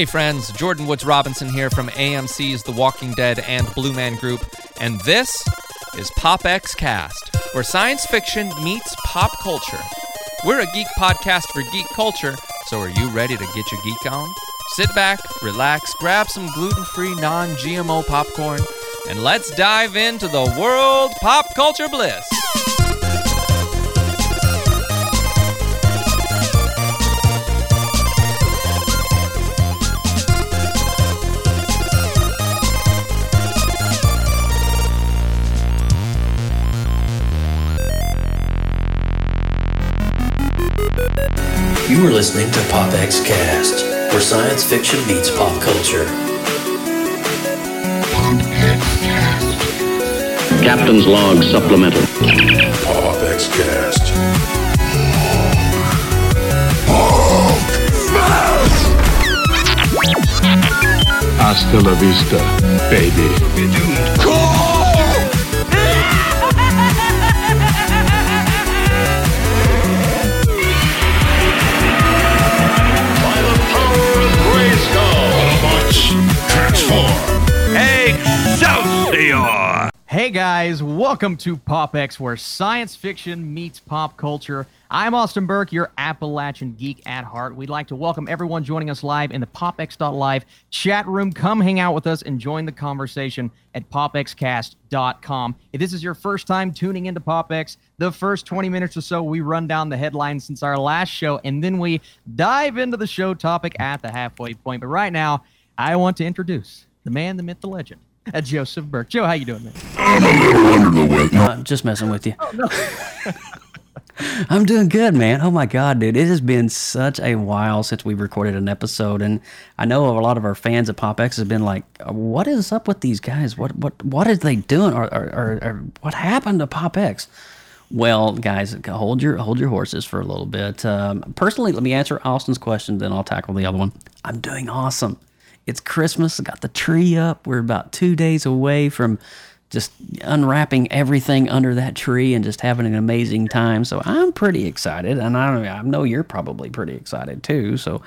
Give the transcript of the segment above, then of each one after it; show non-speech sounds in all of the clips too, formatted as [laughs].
Hey friends, Jordan Woods Robinson here from AMC's The Walking Dead and Blue Man Group, and this is Pop X Cast, where science fiction meets pop culture. We're a geek podcast for geek culture, so are you ready to get your geek on? Sit back, relax, grab some gluten free, non GMO popcorn, and let's dive into the world pop culture bliss. You are listening to Pop X Cast, where science fiction meets pop culture. Captain's log supplemental. Pop X Cast. Hasta la vista, baby. Transform. Hey guys, welcome to PopX, where science fiction meets pop culture. I'm Austin Burke, your Appalachian geek at heart. We'd like to welcome everyone joining us live in the PopX.live chat room. Come hang out with us and join the conversation at popxcast.com. If this is your first time tuning into PopX, the first 20 minutes or so, we run down the headlines since our last show, and then we dive into the show topic at the halfway point. But right now, I want to introduce the man, the myth, the legend, uh, Joseph Burke. Joe, how you doing, man? I'm a little under the weather. No. Uh, just messing with you. Oh, no. [laughs] I'm doing good, man. Oh my god, dude! It has been such a while since we've recorded an episode, and I know a lot of our fans at PopX have been like, "What is up with these guys? What what what are they doing? Or or, or, or what happened to PopX?" Well, guys, hold your hold your horses for a little bit. Um, personally, let me answer Austin's question, then I'll tackle the other one. I'm doing awesome. It's Christmas. I got the tree up. We're about two days away from just unwrapping everything under that tree and just having an amazing time. So I'm pretty excited, and I, I know you're probably pretty excited too. So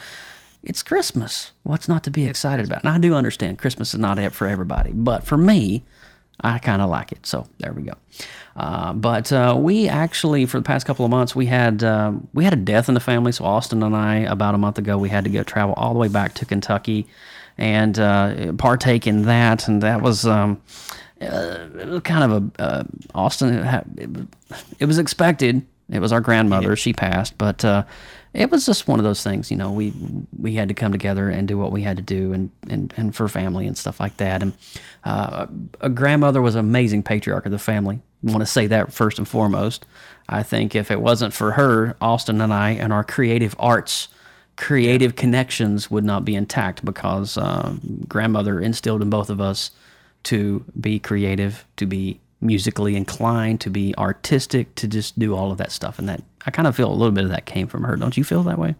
it's Christmas. What's not to be excited about? And I do understand Christmas is not it for everybody, but for me, I kind of like it. So there we go. Uh, but uh, we actually, for the past couple of months, we had um, we had a death in the family. So Austin and I, about a month ago, we had to go travel all the way back to Kentucky and uh, partake in that, and that was. Um, uh, kind of a uh, Austin. It, ha- it, was- expected. It was our grandmother. She passed, but uh, it was just one of those things. You know, we we had to come together and do what we had to do, and and, and for family and stuff like that. And uh, a grandmother was an amazing patriarch of the family. I want to say that first and foremost. I think if it wasn't for her, Austin and I and our creative arts creative connections would not be intact because uh, grandmother instilled in both of us to be creative, to be musically inclined, to be artistic, to just do all of that stuff. And that I kind of feel a little bit of that came from her. Don't you feel that way?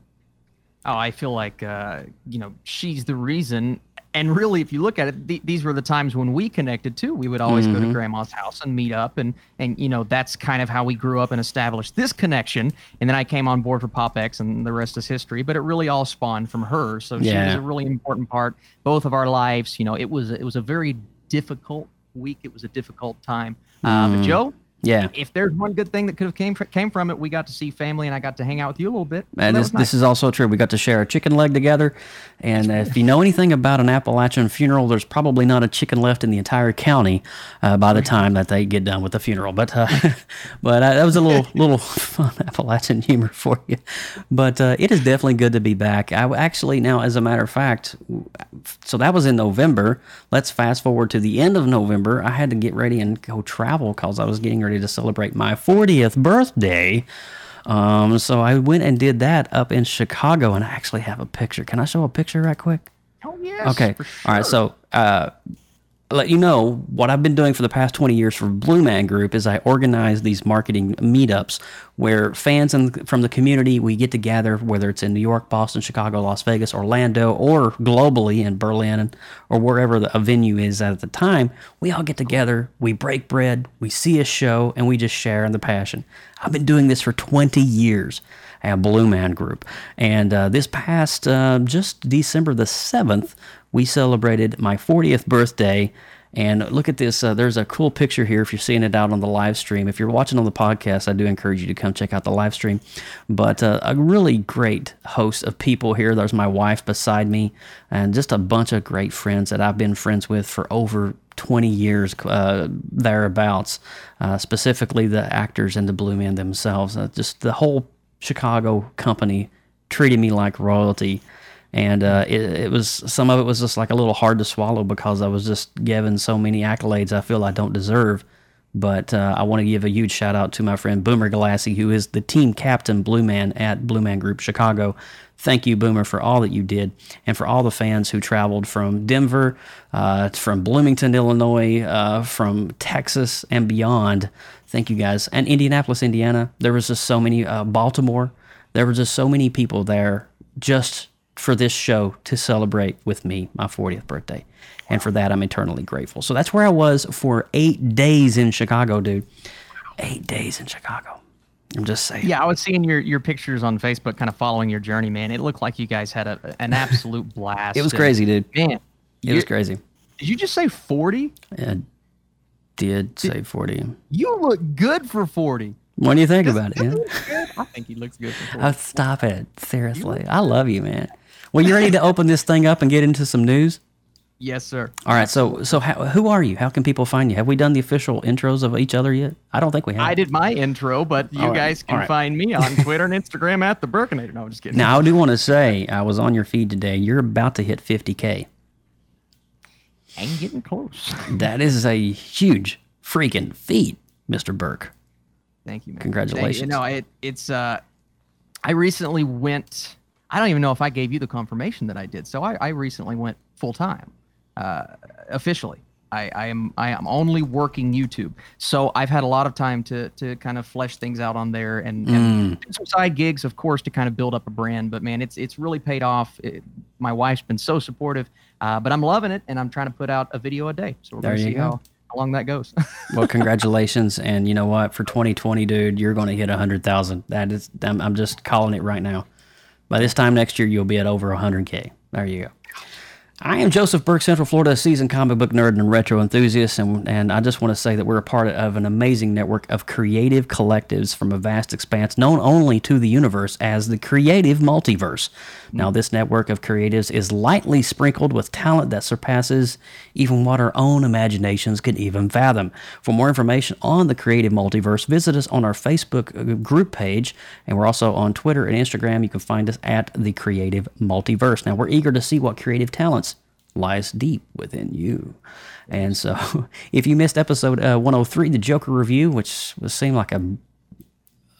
Oh, I feel like uh, you know she's the reason. And really, if you look at it, th- these were the times when we connected too. We would always go to grandma's house and meet up, and and you know that's kind of how we grew up and established this connection. And then I came on board for PopX, and the rest is history. But it really all spawned from her. So she was a really important part both of our lives. You know, it was it was a very difficult week. It was a difficult time. Uh, but Joe, Yeah. if there's one good thing that could have came came from it, we got to see family, and I got to hang out with you a little bit. And this, nice. this is also true. We got to share a chicken leg together. And if you know anything about an Appalachian funeral, there's probably not a chicken left in the entire county uh, by the time that they get done with the funeral. But uh, [laughs] but uh, that was a little [laughs] little fun Appalachian humor for you. But uh, it is definitely good to be back. I actually now, as a matter of fact, so that was in November. Let's fast forward to the end of November. I had to get ready and go travel because I was getting ready to celebrate my 40th birthday. Um, so I went and did that up in Chicago, and I actually have a picture. Can I show a picture right quick? Oh yes. Okay. for All right. So uh, let you know what I've been doing for the past 20 years for Blue Man Group is I organize these marketing meetups where fans in, from the community we get together, whether it's in New York, Boston, Chicago, Las Vegas, Orlando, or globally in Berlin or wherever the, a venue is at the time. We all get together, we break bread, we see a show, and we just share in the passion. I've been doing this for 20 years at Blue Man Group, and uh, this past uh, just December the 7th we celebrated my 40th birthday. And look at this. Uh, there's a cool picture here if you're seeing it out on the live stream. If you're watching on the podcast, I do encourage you to come check out the live stream. But uh, a really great host of people here. There's my wife beside me, and just a bunch of great friends that I've been friends with for over 20 years uh, thereabouts, uh, specifically the actors and the Blue Men themselves. Uh, just the whole Chicago company treated me like royalty and uh, it, it, was some of it was just like a little hard to swallow because I was just given so many accolades I feel I don't deserve. But uh, I want to give a huge shout out to my friend Boomer Galassi, who is the team captain Blue Man at Blue Man Group Chicago. Thank you, Boomer, for all that you did, and for all the fans who traveled from Denver, uh, from Bloomington, Illinois, uh, from Texas, and beyond. Thank you guys, and Indianapolis, Indiana. There was just so many. Uh, Baltimore. There were just so many people there, just for this show to celebrate with me my 40th birthday. And for that, I'm eternally grateful. So that's where I was for eight days in Chicago, dude. Eight days in Chicago. I'm just saying. Yeah, I was seeing your, your pictures on Facebook, kind of following your journey, man. It looked like you guys had a, an absolute [laughs] blast. it was crazy, dude. Man, it was crazy. Did you just say 40? I did say 40. You look good for 40. What do you think about it? Yeah? I think he looks good for 40. Oh, stop it. Seriously. I love you, man. Well, you ready to open this thing up and get into some news? Yes, sir. All right. So, so how, who are you? How can people find you? Have we done the official intros of each other yet? I don't think we have. I did my intro, but you right. guys can right. find me on [laughs] Twitter and Instagram at the Burkinator. No, I'm just kidding. Now, I do want to say I was on your feed today. You're about to hit 50k. I'm getting close. [laughs] that is a huge freaking feat, Mr. Burke. Thank you, man. Congratulations. You know, it, it's uh, I recently went I don't even know if I gave you the confirmation that I did. So I, I recently went full time, uh, officially. I, I, am I am only working YouTube, so I've had a lot of time to to kind of flesh things out on there and, and do some side gigs, of course, to kind of build up a brand. But man, it's it's really paid off. It, my wife's been so supportive, uh, but I'm loving it, and I'm trying to put out a video a day. So we're there gonna see go. how how long that goes. [laughs] well, congratulations, and you know what? For 2020, dude, you're going to hit 100,000. That is, I'm, I'm just calling it right now. By this time next year, you'll be at over 100K. There you go. I am Joseph Burke, Central Florida seasoned comic book nerd and retro enthusiast, and, and I just want to say that we're a part of an amazing network of creative collectives from a vast expanse known only to the universe as the Creative Multiverse. Now, this network of creatives is lightly sprinkled with talent that surpasses even what our own imaginations could even fathom. For more information on the Creative Multiverse, visit us on our Facebook uh, group page, and we're also on Twitter and Instagram. You can find us at the Creative Multiverse. Now, we're eager to see what creative talents lies deep within you. And so, [laughs] if you missed episode uh, 103, the Joker review, which was seemed like a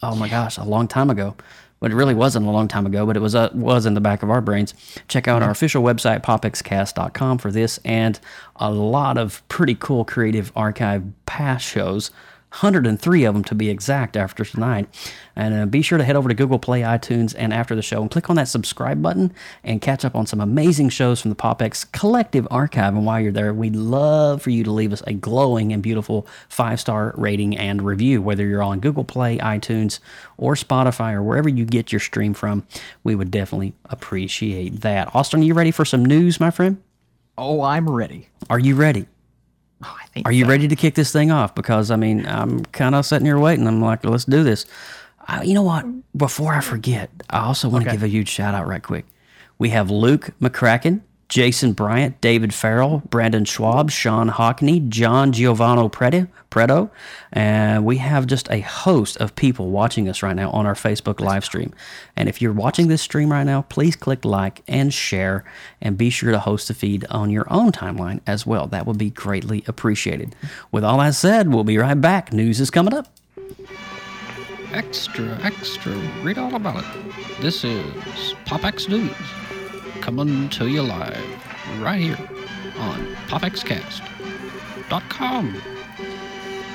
oh my gosh, a long time ago, but it really wasn't a long time ago, but it was uh, was in the back of our brains. Check out our official website popxcast.com for this and a lot of pretty cool creative archive past shows 103 of them to be exact after tonight. And uh, be sure to head over to Google Play, iTunes, and after the show and click on that subscribe button and catch up on some amazing shows from the PopX collective archive. And while you're there, we'd love for you to leave us a glowing and beautiful five star rating and review, whether you're on Google Play, iTunes, or Spotify, or wherever you get your stream from. We would definitely appreciate that. Austin, are you ready for some news, my friend? oh, I'm ready. Are you ready? I Are you so. ready to kick this thing off? Because I mean, I'm kind of sitting here waiting. I'm like, let's do this. Uh, you know what? Before I forget, I also want to Okay. give a huge shout out right quick. We have Luke McCracken, Jason Bryant, David Farrell, Brandon Schwab, Sean Hockney, John Giovanni Preto, Preto, and we have just a host of people watching us right now on our Facebook live stream. And if you're watching this stream right now, please click like and share, and be sure to host the feed on your own timeline as well. That would be greatly appreciated. With all that said, we'll be right back. News is coming up. Extra, extra, read all about it. This is PopX News, coming to you live right here on PopX Cast. com.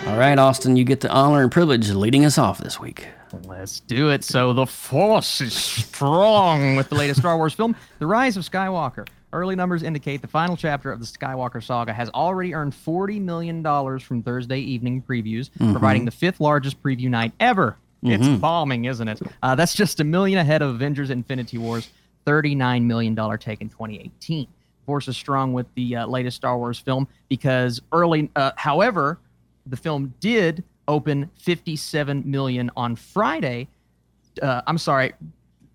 All right, Austin, you get the honor and privilege of leading us off this week. Let's do it. So the Force is strong with the latest Star Wars film, The Rise of Skywalker. Early numbers indicate the final chapter of the Skywalker saga has already earned $40 million from Thursday evening previews, providing the fifth largest preview night ever. It's bombing, isn't it? Uh, that's just a million ahead of Avengers Infinity War's $39 million take in 2018. Force is strong with the uh, latest Star Wars film because early, uh, however, the film did open 57 million on Friday. Uh, I'm sorry,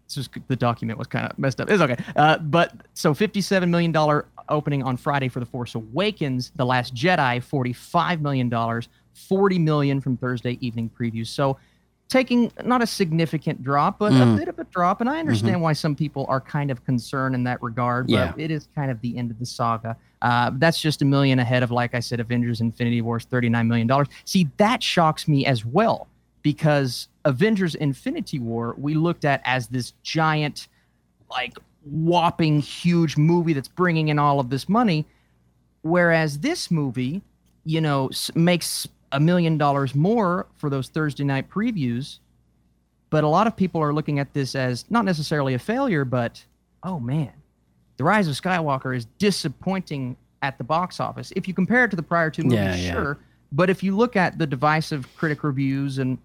it's just the document was kind of messed up. It's okay. Uh, but so 57 million dollar opening on Friday for The Force Awakens, The Last Jedi, 45 million dollars, 40 million from Thursday evening previews. So taking not a significant drop, but a bit of a drop. And I understand why some people are kind of concerned in that regard. But Yeah. it is kind of the end of the saga. Uh, that's just a million ahead of, like I said, Avengers Infinity War's $39 million. See, that shocks me as well because Avengers Infinity War, we looked at as this giant, like, whopping huge movie that's bringing in all of this money. Whereas this movie, you know, makes a million dollars more for those Thursday night previews. But a lot of people are looking at this as not necessarily a failure, but oh man, The Rise of Skywalker is disappointing at the box office. If you compare it to the prior two movies, Yeah, yeah. sure. But if you look at the divisive critic reviews and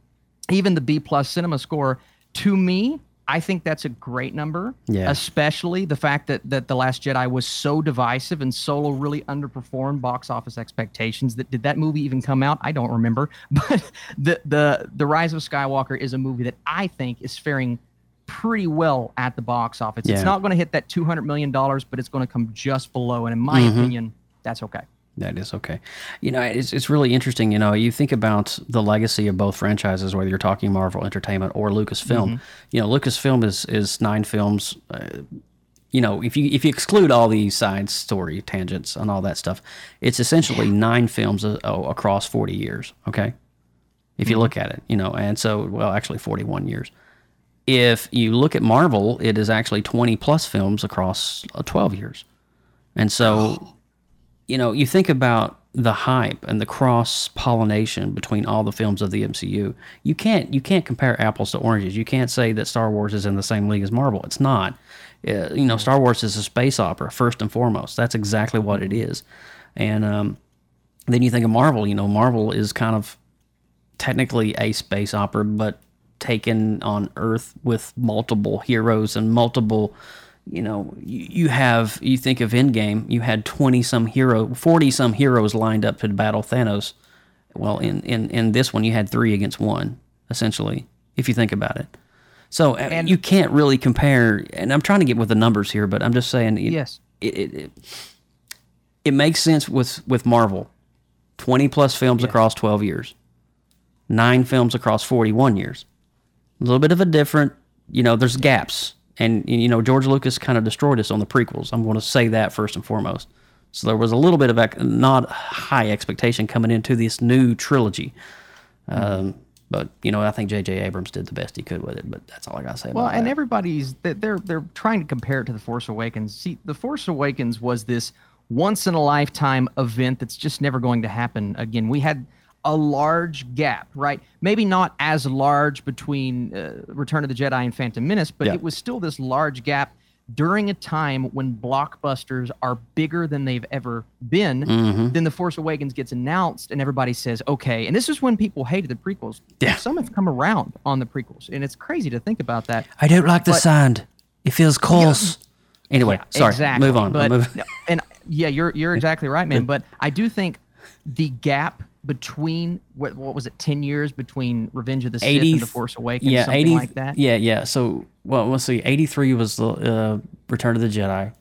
even the B plus cinema score, to me, I think that's a great number. Yeah. Especially the fact that that The Last Jedi was so divisive and Solo really underperformed box office expectations. That did that movie even come out? I don't remember. [laughs] But the the the Rise of Skywalker is a movie that I think is faring pretty well at the box office. Yeah. It's not going to hit that two hundred million dollars, but it's going to come just below. And in my Mm-hmm. opinion, that's okay. That is okay. You know, it's it's really interesting. You know, you think about the legacy of both franchises, whether you're talking Marvel Entertainment or Lucasfilm. You know, Lucasfilm is is nine films. Uh, you know, if you if you exclude all the side story tangents and all that stuff, it's essentially nine films uh, oh, across forty years. Okay, if you look at it, you know, and so well, actually forty one years. If you look at Marvel, it is actually twenty plus films across uh, twelve years, and so you know, you think about the hype and the cross pollination between all the films of the MCU. You can't you can't compare apples to oranges. You can't say that Star Wars is in the same league as Marvel. It's not. Uh, you know, Star Wars is a space opera first and foremost. That's exactly what it is. And um, then you think of Marvel. You know, Marvel is kind of technically a space opera, but taken on Earth with multiple heroes and multiple. You know, you, have you think of Endgame. You had twenty some hero, forty some heroes lined up to battle Thanos. Well, in in in this one, you had three against one, essentially, if you think about it. So uh, And- you can't really compare. And I'm trying to get with the numbers here, but I'm just saying. It, Yes. It, it, it, it makes sense with with Marvel, twenty plus films across twelve years, nine films across forty one years. A little bit of a different, you know. There's gaps, and you know George Lucas kind of destroyed us on the prequels. I'm going to say that first and foremost. So there was a little bit of ec- not high expectation coming into this new trilogy. Um, but you know, I think J.J. Abrams did the best he could with it. But that's all I got to say Well, and that. everybody's they- they're they're trying to compare it to the Force Awakens. See, the Force Awakens was this once in a lifetime event that's just never going to happen again. We had a large gap, right? Maybe not as large between uh, Return of the Jedi and Phantom Menace, but Yeah. it was still this large gap during a time when blockbusters are bigger than they've ever been. Mm-hmm. Then the Force Awakens gets announced, and everybody says, "Okay." And this is when people hated the prequels. Yeah. some have come around on the prequels, and it's crazy to think about that. I don't like the But- sound. It feels coarse. Anyway, Yeah, sorry. Exactly. Move on. But, Move- and yeah, you're you're exactly right, man. [laughs] But I do think the gap between what what was it, ten years between Revenge of the Sith and the Force Awakens, yeah, something 80, like that. Yeah, yeah. So, well, let's see. 83 was the uh, Return of the Jedi.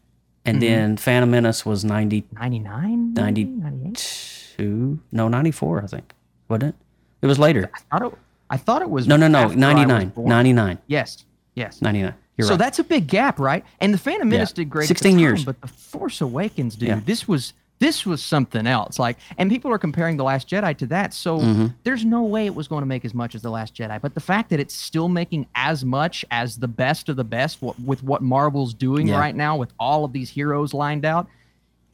And Mm-hmm. then Phantom Menace was 92. 99, 90 98. No, 94, I think. Wasn't it? It was later. I thought it, I thought it was No, no, no. was 99. born. 99. Yes, yes. 99. You're so right. that's a big gap, right? And the Phantom Menace Yeah. did great. 16 at the years. but the Force Awakens, dude, Yeah. this was this was something else. Like, and people are comparing the Last Jedi to that. So Mm-hmm. there's no way it was going to make as much as the Last Jedi. But the fact that it's still making as much as the best of the best what, with what Marvel's doing Yeah. right now, with all of these heroes lined out,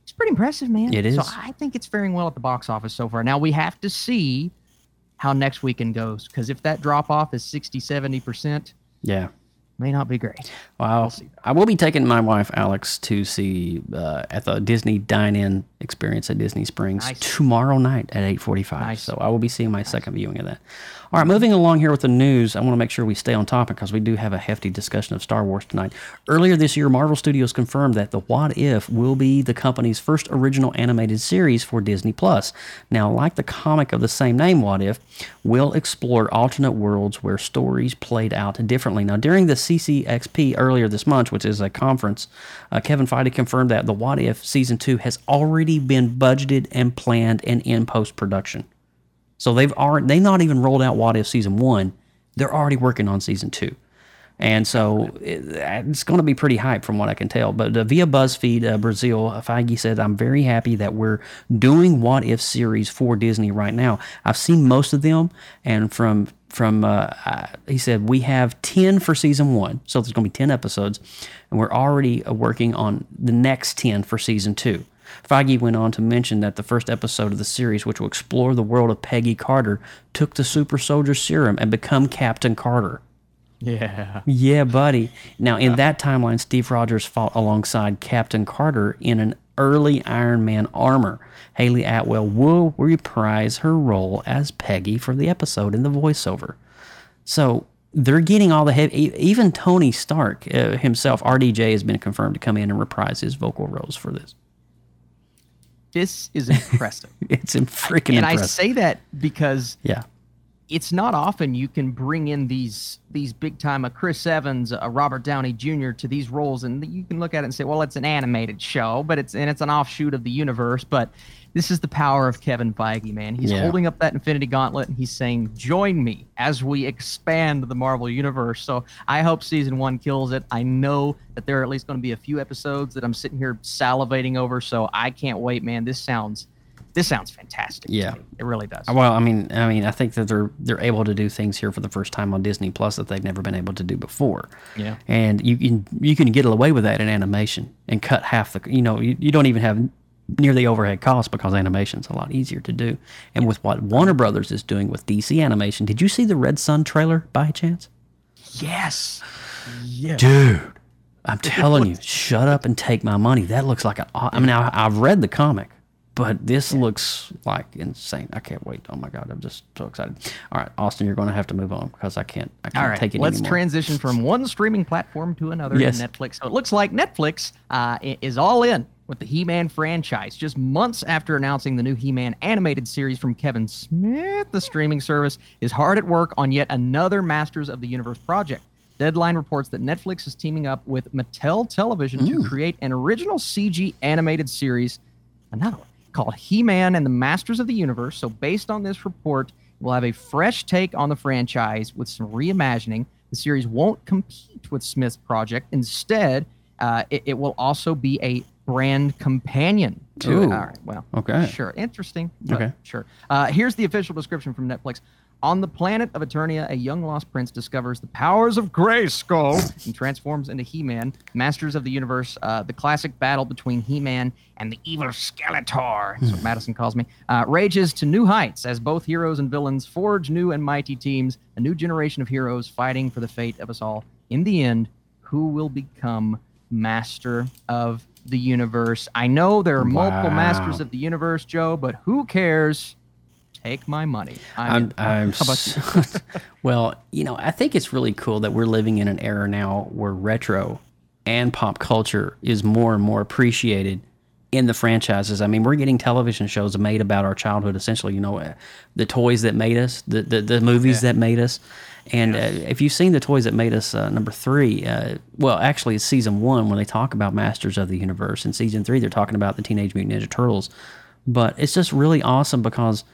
it's pretty impressive, man. It is. So I think it's faring well at the box office so far. Now we have to see how next weekend goes because if that drop off is 60, 70 percent, Yeah. may not be great. Wow. I will be taking my wife Alex to see uh, at the Disney Dine-In experience at Disney Springs Nice. tomorrow night at 8:45. Nice. So I will be seeing my second viewing of that. All right, moving along here with the news, I want to make sure we stay on topic because we do have a hefty discussion of Star Wars tonight. Earlier this year, Marvel Studios confirmed that The What If will be the company's first original animated series for Disney Plus. Now, like the comic of the same name, What If, will explore alternate worlds where stories played out differently. Now, during the CCXP earlier this month, which is a conference, uh, Kevin Feige confirmed that The What If season two has already been budgeted and planned and in post production. So they've already they not even rolled out What If season one. They're already working on season two. And so it, it's going to be pretty hype from what I can tell. But uh, via BuzzFeed uh, Brazil, Feige said, I'm very happy that we're doing What If series for Disney right now. I've seen most of them. And from, from uh, uh, he said, we have 10 for season one. So there's going to be 10 episodes. And we're already uh, working on the next 10 for season two. Feige went on to mention that the first episode of the series, which will explore the world of Peggy Carter, took the super soldier serum and become Captain Carter. Yeah. Yeah, buddy. Now, in that timeline, Steve Rogers fought alongside Captain Carter in an early Iron Man armor. Hayley Atwell will reprise her role as Peggy for the episode in the voiceover. So they're getting all the heavy. Even Tony Stark uh, himself, RDJ, has been confirmed to come in and reprise his vocal roles for this. This is impressive. [laughs] It's in freaking and I say that because yeah, it's not often you can bring in these these big time a Chris Evans, a Robert Downey Jr. to these roles, and you can look at it and say, well, it's an animated show, but it's and it's an offshoot of the universe. But this is the power of Kevin Feige, man. He's Yeah. holding up that Infinity Gauntlet and he's saying, join me as we expand the Marvel universe. So I hope season one kills it. I know that there are at least going to be a few episodes that I'm sitting here salivating over. So I can't wait, man. This sounds this sounds fantastic. Yeah. it really does. Well, I mean, I mean, I think that they're they're able to do things here for the first time on Disney Plus that they've never been able to do before. Yeah. and you can you can get away with that in animation and cut half the. You know, you, you don't even have near the overhead cost because animation's a lot easier to do. And with what Warner Brothers is doing with DC animation, did you see the Red Sun trailer by chance? Yes. Yes. Dude, I'm telling you, shut up and take my money. That looks like an. I mean, I, I've read the comic, but this looks like insane. I can't wait. Oh my god, I'm just so excited. All right, Austin, you're going to have to move on because I can't. I can't All right, take it let's anymore. transition from one streaming platform to another. Yes. Netflix. So it looks like Netflix uh, is all in with the He-Man franchise. Just months after announcing the new He-Man animated series from Kevin Smith, the streaming service is hard at work on yet another Masters of the Universe project. Deadline reports that Netflix is teaming up with Mattel Television to create an original CG animated series, another one, called He Man and the Masters of the Universe. So, based on this report, we'll have a fresh take on the franchise with some reimagining. The series won't compete with Smith's project. Instead, uh, it, it will also be a brand companion to it. All right, well, Okay. sure. Interesting. Okay. Sure. Uh, here's the official description from Netflix. On the planet of Eternia, a young lost prince discovers the powers of Grayskull and transforms into He-Man, Masters of the Universe. Uh, the classic battle between He-Man and the evil Skeletor, that's what Madison calls me, uh, rages to new heights as both heroes and villains forge new and mighty teams, a new generation of heroes fighting for the fate of us all. In the end, who will become Master of the Universe? I know there are multiple Wow. Masters of the Universe, Joe, but who cares? Take my money. I'm, I'm you? [laughs] [laughs] well, you know, I think it's really cool that we're living in an era now where retro and pop culture is more and more appreciated in the franchises. I mean, we're getting television shows made about our childhood, essentially. You know, uh, the toys that made us, the the, the movies that made us. And uh, if you've seen the toys that made us, uh, number three, uh, well, actually, it's season one when they talk about Masters of the Universe. In season three, they're talking about the Teenage Mutant Ninja Turtles. But it's just really awesome because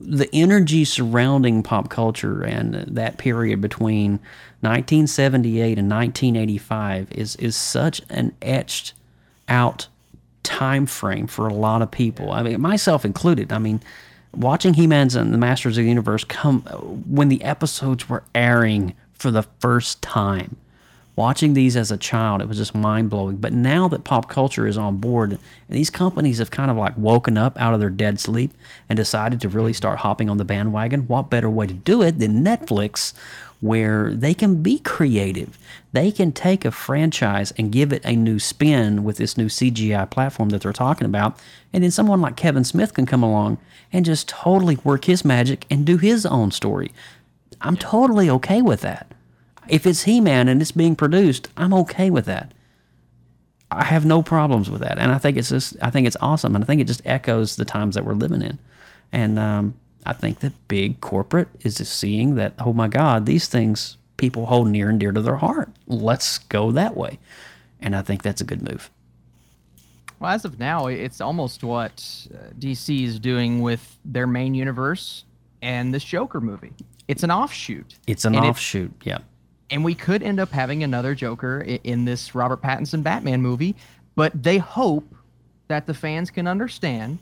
the energy surrounding pop culture and that period between 1978 and 1985 is is such an etched out time frame for a lot of people. I mean, myself included. I mean, watching He-Man's and the Masters of the Universe come when the episodes were airing for the first time Watching these as a child, it was just mind blowing. But now that pop culture is on board and these companies have kind of like woken up out of their dead sleep and decided to really start hopping on the bandwagon, what better way to do it than Netflix, where they can be creative? They can take a franchise and give it a new spin with this new CGI platform that they're talking about. And then someone like Kevin Smith can come along and just totally work his magic and do his own story. I'm totally okay with that. If it's He Man and it's being produced, I'm okay with that. I have no problems with that, and I think it's just I think it's awesome, and I think it just echoes the times that we're living in, and um, I think that big corporate is just seeing that oh my God, these things people hold near and dear to their heart. Let's go that way, and I think that's a good move. Well, as of now, it's almost what uh, DC is doing with their main universe and this Joker movie. It's an offshoot. It's an And offshoot, yeah. and we could end up having another Joker in this Robert Pattinson Batman movie, but they hope that the fans can understand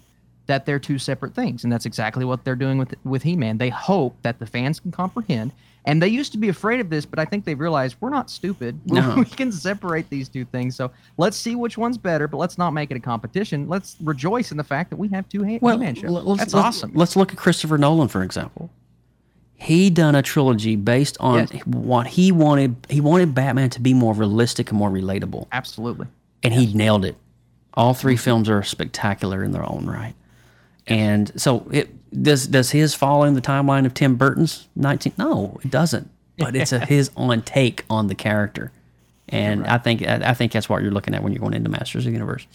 that they're two separate things, and that's exactly what they're doing with with He-Man. They hope that the fans can comprehend, and they used to be afraid of this, but I think they've realized we're not stupid. [laughs] No. we can separate these two things. So let's see which one's better, but let's not make it a competition. Let's rejoice in the fact that we have two He- He-Man shows. let's- that's let's- awesome. Let's look at Christopher Nolan for example. He done a trilogy based on Yes. what he wanted. He wanted Batman to be more realistic and more relatable, Absolutely. and he nailed it. All three films are spectacular in their own right. And so, it does does his fall in the timeline of Tim Burton's nineteen? No, it doesn't. But it's a [laughs] his on take on the character, and I think I I think that's what you're looking at when you're going into Masters of the Universe.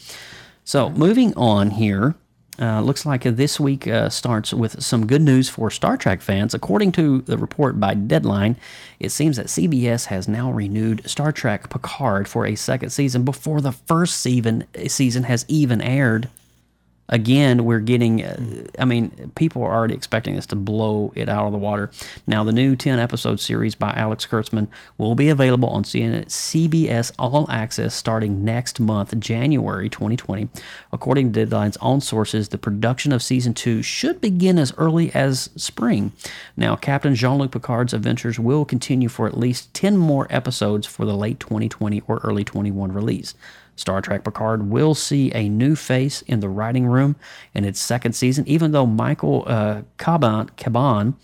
So moving on here, uh, looks like this week uh, starts with some good news for Star Trek fans. According to the report by Deadline, it seems that CBS has now renewed Star Trek Picard for a second season before the first season season has even aired. Again, we're getting, uh, I mean, people are already expecting this to blow it out of the water. Now, the new 10 episode series by Alex Kurtzman will be available on CBS All Access starting next month, January 2020. According to Deadline's own sources, the production of season two should begin as early as spring. Now, Captain Jean Luc Picard's adventures will continue for at least 10 more episodes for the late 2020 or early 21 release. Star Trek Picard will see a new face in the writing room in its second season, even though Michael uh, Caban, Caban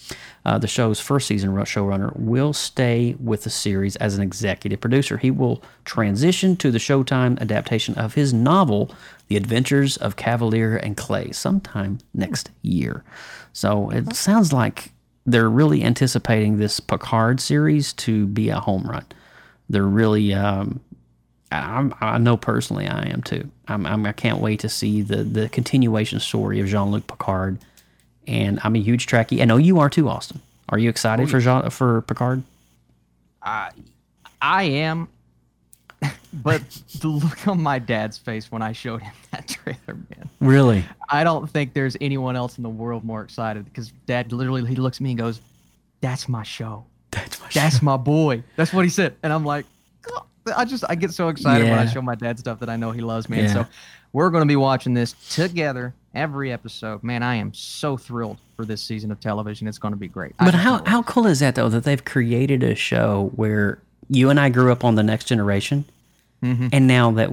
uh, the show's first season showrunner, will stay with the series as an executive producer. He will transition to the Showtime adaptation of his novel, The Adventures of Kavalier and Clay, sometime next year. So it sounds like they're really anticipating this Picard series to be a home run. They're really um, I'm, I know personally I am too. I'm, I'm, I can't wait to see the, the continuation story of Jean Luc Picard, and I'm a huge Trekkie. I know oh, you are too, Austin. Are you excited oh, for Jean for Picard? I I am, [laughs] but the look on my dad's face when I showed him that trailer, man. Really? I don't think there's anyone else in the world more excited because dad literally he looks at me and goes, "That's my show. That's my That's my boy." That's what he said, and I'm like. I just I get so excited when I show my dad stuff that I know he loves me. Yeah. so we're going to be watching this together every episode. Man, I am so thrilled for this season of television. It's going to be great. But how how cool is that though that they've created a show where you and I grew up on the Next Generation, Mm-hmm. and now that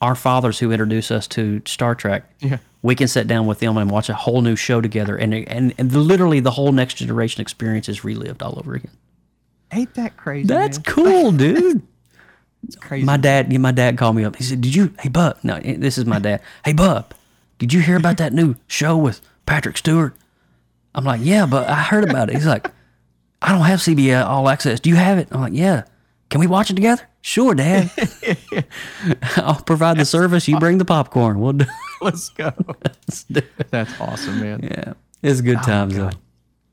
our fathers who introduced us to Star Trek, Yeah. we can sit down with them and watch a whole new show together, and and, and literally the whole Next Generation experience is relived all over again. ain't that crazy? That's man? cool, [laughs] dude. Crazy. My dad, yeah, my dad called me up. He said, "Did you? Hey, Bub. No, this is my dad. Hey, Bub. Did you hear about that new show with Patrick Stewart?" I'm like, "Yeah, but I heard about it." He's like, "I don't have CBS All Access. Do you have it?" I'm like, "Yeah. Can we watch it together?" Sure, Dad. [laughs] I'll provide the service. You bring the popcorn. We'll do. [laughs] Let's go. Let's do it. That's awesome, man. Yeah, it's good oh, times though.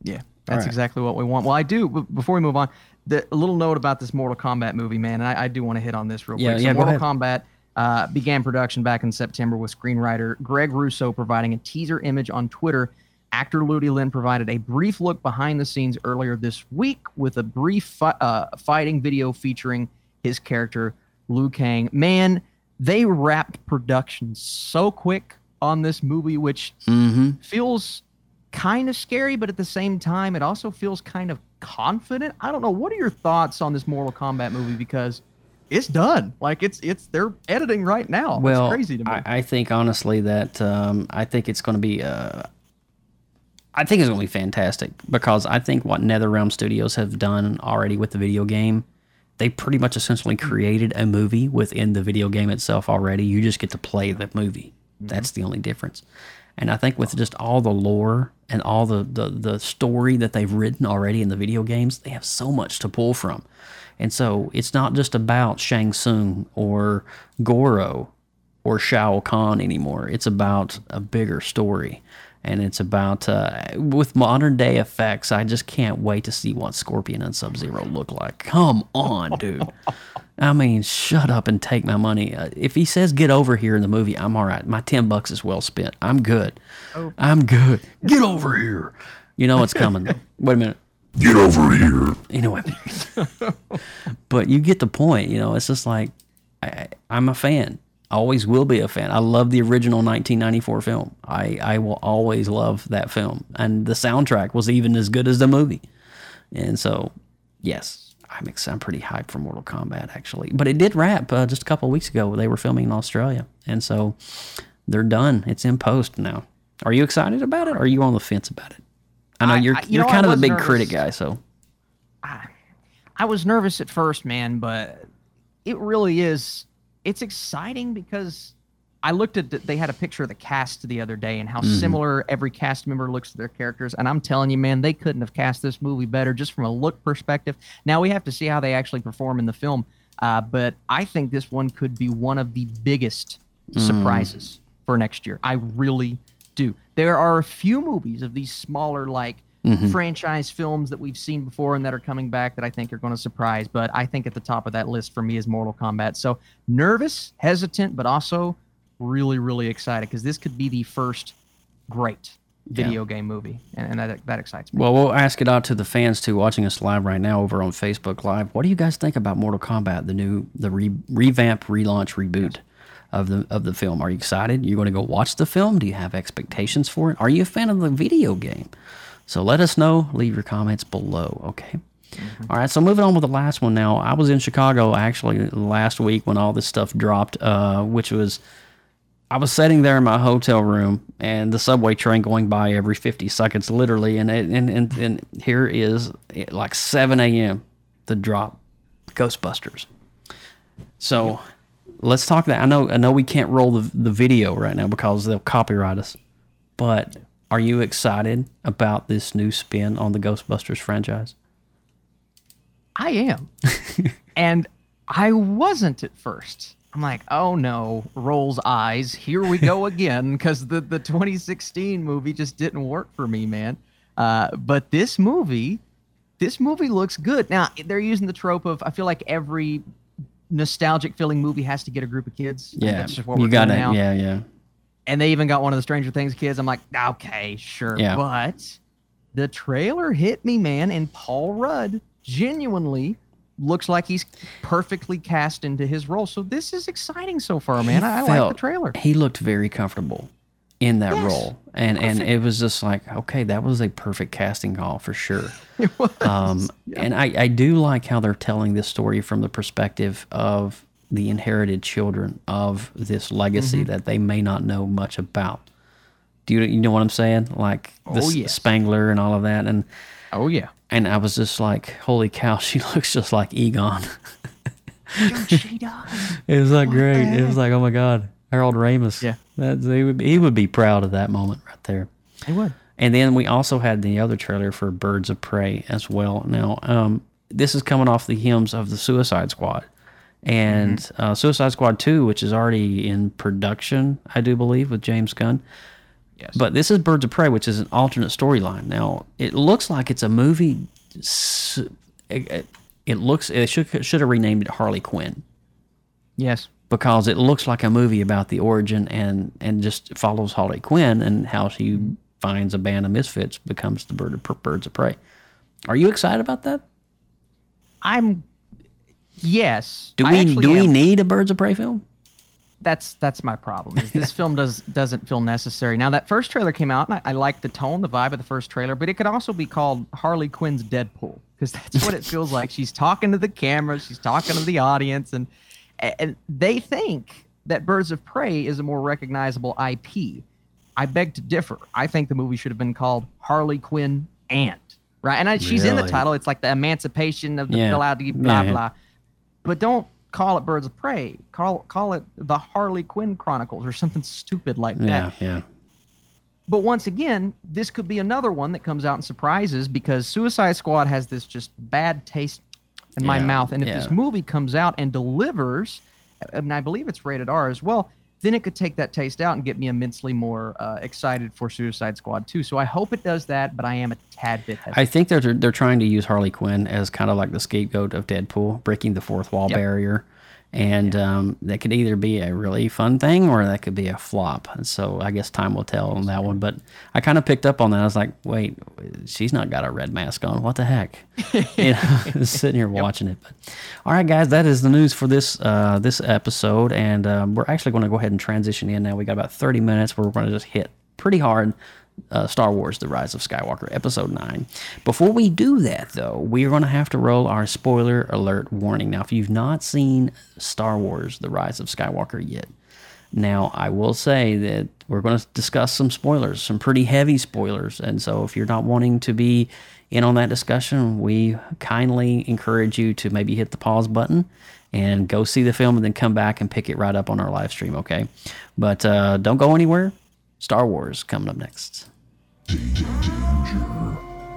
Yeah, that's right. exactly what we want. Well, I do. Before we move on, the, a little note about this Mortal Kombat movie, man. And I, I do want to hit on this real Yeah, quick. so Mortal. Kombat uh, began production back in September with screenwriter Greg Russo providing a teaser image on Twitter. Actor Ludi Lin provided a brief look behind the scenes earlier this week with a brief fi- uh, fighting video featuring his character Liu Kang. Man, they wrapped production so quick on this movie, which Mm-hmm. feels kind of scary, but at the same time, it also feels kind of confident. I don't know. What are your thoughts on this Mortal Kombat movie? Because it's done. Like it's it's they're editing right now. Well, it's crazy to me. I, I think honestly that um, I think it's going to be. Uh, I think it's going to be fantastic because I think what NetherRealm Studios have done already with the video game, they pretty much essentially created a movie within the video game itself already. You just get to play the movie. That's the only difference. And I think with just all the lore and all the, the, the story that they've written already in the video games, they have so much to pull from. And so it's not just about Shang Tsung or Goro or Shao Kahn anymore. It's about a bigger story. And it's about, uh, with modern day effects, I just can't wait to see what Scorpion and Sub Zero look like. Come on, dude. I mean, shut up and take my money. Uh, if he says get over here in the movie, I'm all right. My 10 bucks is well spent. I'm good. I'm good. Get over here. You know what's coming. [laughs] Wait a minute. Get over here. Anyway, but you get the point. You know, it's just like I, I'm a fan. Always will be a fan. I love the original 1994 film. I, I will always love that film, and the soundtrack was even as good as the movie. And so, yes, I'm ex- I'm pretty hyped for Mortal Kombat actually. But it did wrap uh, just a couple of weeks ago. They were filming in Australia, and so they're done. It's in post now. Are you excited about it? or Are you on the fence about it? I know I- you're I- you I kind of the was big nervous. critic guy, so I, I was nervous at first, man, but it really is. It's exciting because I looked at the, they had a picture of the cast the other day and how Mm-hmm. similar every cast member looks to their characters. And I'm telling you, man, they couldn't have cast this movie better just from a look perspective. Now we have to see how they actually perform in the film, uh, but I think this one could be one of the biggest Mm. surprises for next year. I really do. There are a few movies of these smaller, like Mm-hmm. franchise films that we've seen before and that are coming back that I think are going to surprise. But I think at the top of that list for me is Mortal Kombat. So nervous, hesitant, but also really, really excited because this could be the first great video game movie, and, and that that excites me. Well, we'll ask it out to the fans too, watching us live right now over on Facebook Live. What do you guys think about Mortal Kombat, the new, the re- revamp, relaunch, reboot of the of the film? Are you excited? You're going to go watch the film? Do you have expectations for it? Are you a fan of the video game? So let us know. Leave your comments below. Okay. All right. So moving on with the last one. Now, I was in Chicago actually last week when all this stuff dropped, uh, which was I was sitting there in my hotel room and the subway train going by every 50 seconds, literally. And, it, and, and, and here is like 7 a.m. the drop Ghostbusters. So let's talk that. I know, I know we can't roll the, the video right now because they'll copyright us, but are you excited about this new spin on the Ghostbusters franchise? I am, [laughs] and I wasn't at first. I'm like, oh no, rolls eyes. Here we go [laughs] again, because the the 2016 movie just didn't work for me, man. Uh, but this movie, this movie looks good. Now they're using the trope of I feel like every nostalgic feeling movie has to get a group of kids. Yeah. that's just what You we're got doing it. now. Yeah. Yeah. And they even got one of the Stranger Things kids. I'm like, okay, sure. Yeah. But the trailer hit me, man, and Paul Rudd genuinely looks like he's perfectly cast into his role. So this is exciting so far, man. I, I like the trailer. He looked very comfortable in that Yes. role, and and it was just like, okay, that was a perfect casting call for sure. [laughs] It was. Um, And I I do like how they're telling this story from the perspective of the inherited children of this legacy Mm-hmm. that they may not know much about. Do you you know what I'm saying? Like the Oh, yes. Spengler and all of that, and oh yeah. and I was just like, holy cow, [laughs] she looks just like Egon. Dude, she does. It was like great. It was like, oh my God, Harold Ramis. Yeah. That's, he, would, he would be proud of that moment right there. He would. And then we also had the other trailer for Birds of Prey as well. Now, um, this is coming off the hymns of the Suicide Squad. And Mm-hmm. uh, Suicide Squad 2, which is already in production, I do believe, with James Gunn. Yes. But this is Birds of Prey, which is an alternate storyline. Now, it looks like it's a movie. It, looks, it should, should have renamed it Harley Quinn yes. because it looks like a movie about the origin and and just follows Harley Quinn and how she finds a band of misfits, becomes the bird of birds of prey. Are you excited about that? I'm. Yes. Do we do we am. need a birds of prey film? that's that's my problem. Is this [laughs] film does doesn't feel necessary. Now that first trailer came out, and I, I like the tone, the vibe of the first trailer, but it could also be called Harley Quinn's Deadpool. because that's what it [laughs] feels like. She's talking to the camera, she's talking to the audience, and and they think that Birds of Prey is a more recognizable IP. I beg to differ. I think the movie should have been called Harley Quinn and right, and I, she's in the title. It's like the emancipation of the Yeah. blah blah blah. Yeah. blah. But don't call it Birds of Prey. Call call it the Harley Quinn Chronicles or something stupid like that. Yeah, yeah. But once again, this could be another one that comes out and surprises because Suicide Squad has this just bad taste in my mouth. And if this movie comes out and delivers, and I believe it's rated R as well, then it could take that taste out and get me immensely more uh, excited for Suicide Squad 2. So I hope it does that, but I am a tad bit hesitant. I think they're they're trying to use Harley Quinn as kind of like the scapegoat of Deadpool, breaking the fourth wall Yep. barrier, and um, that could either be a really fun thing or that could be a flop. And so I guess time will tell on that one. But I kind of picked up on that. I was like, wait, she's not got a red mask on. What the heck? [laughs] you know, [laughs] sitting here watching it. But all right, guys, that is the news for this uh, this episode, and um, we're actually going to go ahead and transition in now. We got about thirty minutes where we're going to just hit pretty hard uh, Star Wars: The Rise of Skywalker, Episode Nine. Before we do that, though, we are going to have to roll our spoiler alert warning. Now, if you've not seen Star Wars: The Rise of Skywalker yet, now I will say that we're going to discuss some spoilers, some pretty heavy spoilers, and so if you're not wanting to be in on that discussion, we kindly encourage you to maybe hit the pause button and go see the film and then come back and pick it right up on our live stream, okay? But uh, don't go anywhere. Star Wars coming up next. Danger.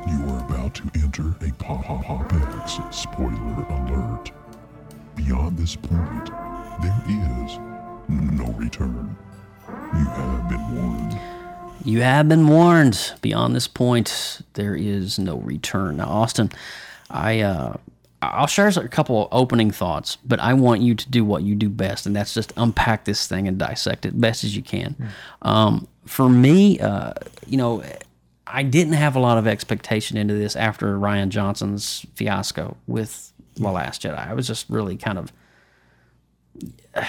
You are about to enter a Pop Pop X spoiler alert. Beyond this point, there is no return. You have been warned. You have been warned. Beyond this point, there is no return. Now, Austin, I uh, I'll share a couple of opening thoughts, but I want you to do what you do best, and that's just unpack this thing and dissect it best as you can. Um, for me, uh, you know, I didn't have a lot of expectation into this after Rian Johnson's fiasco with The Last Jedi. I was just really kind of [sighs]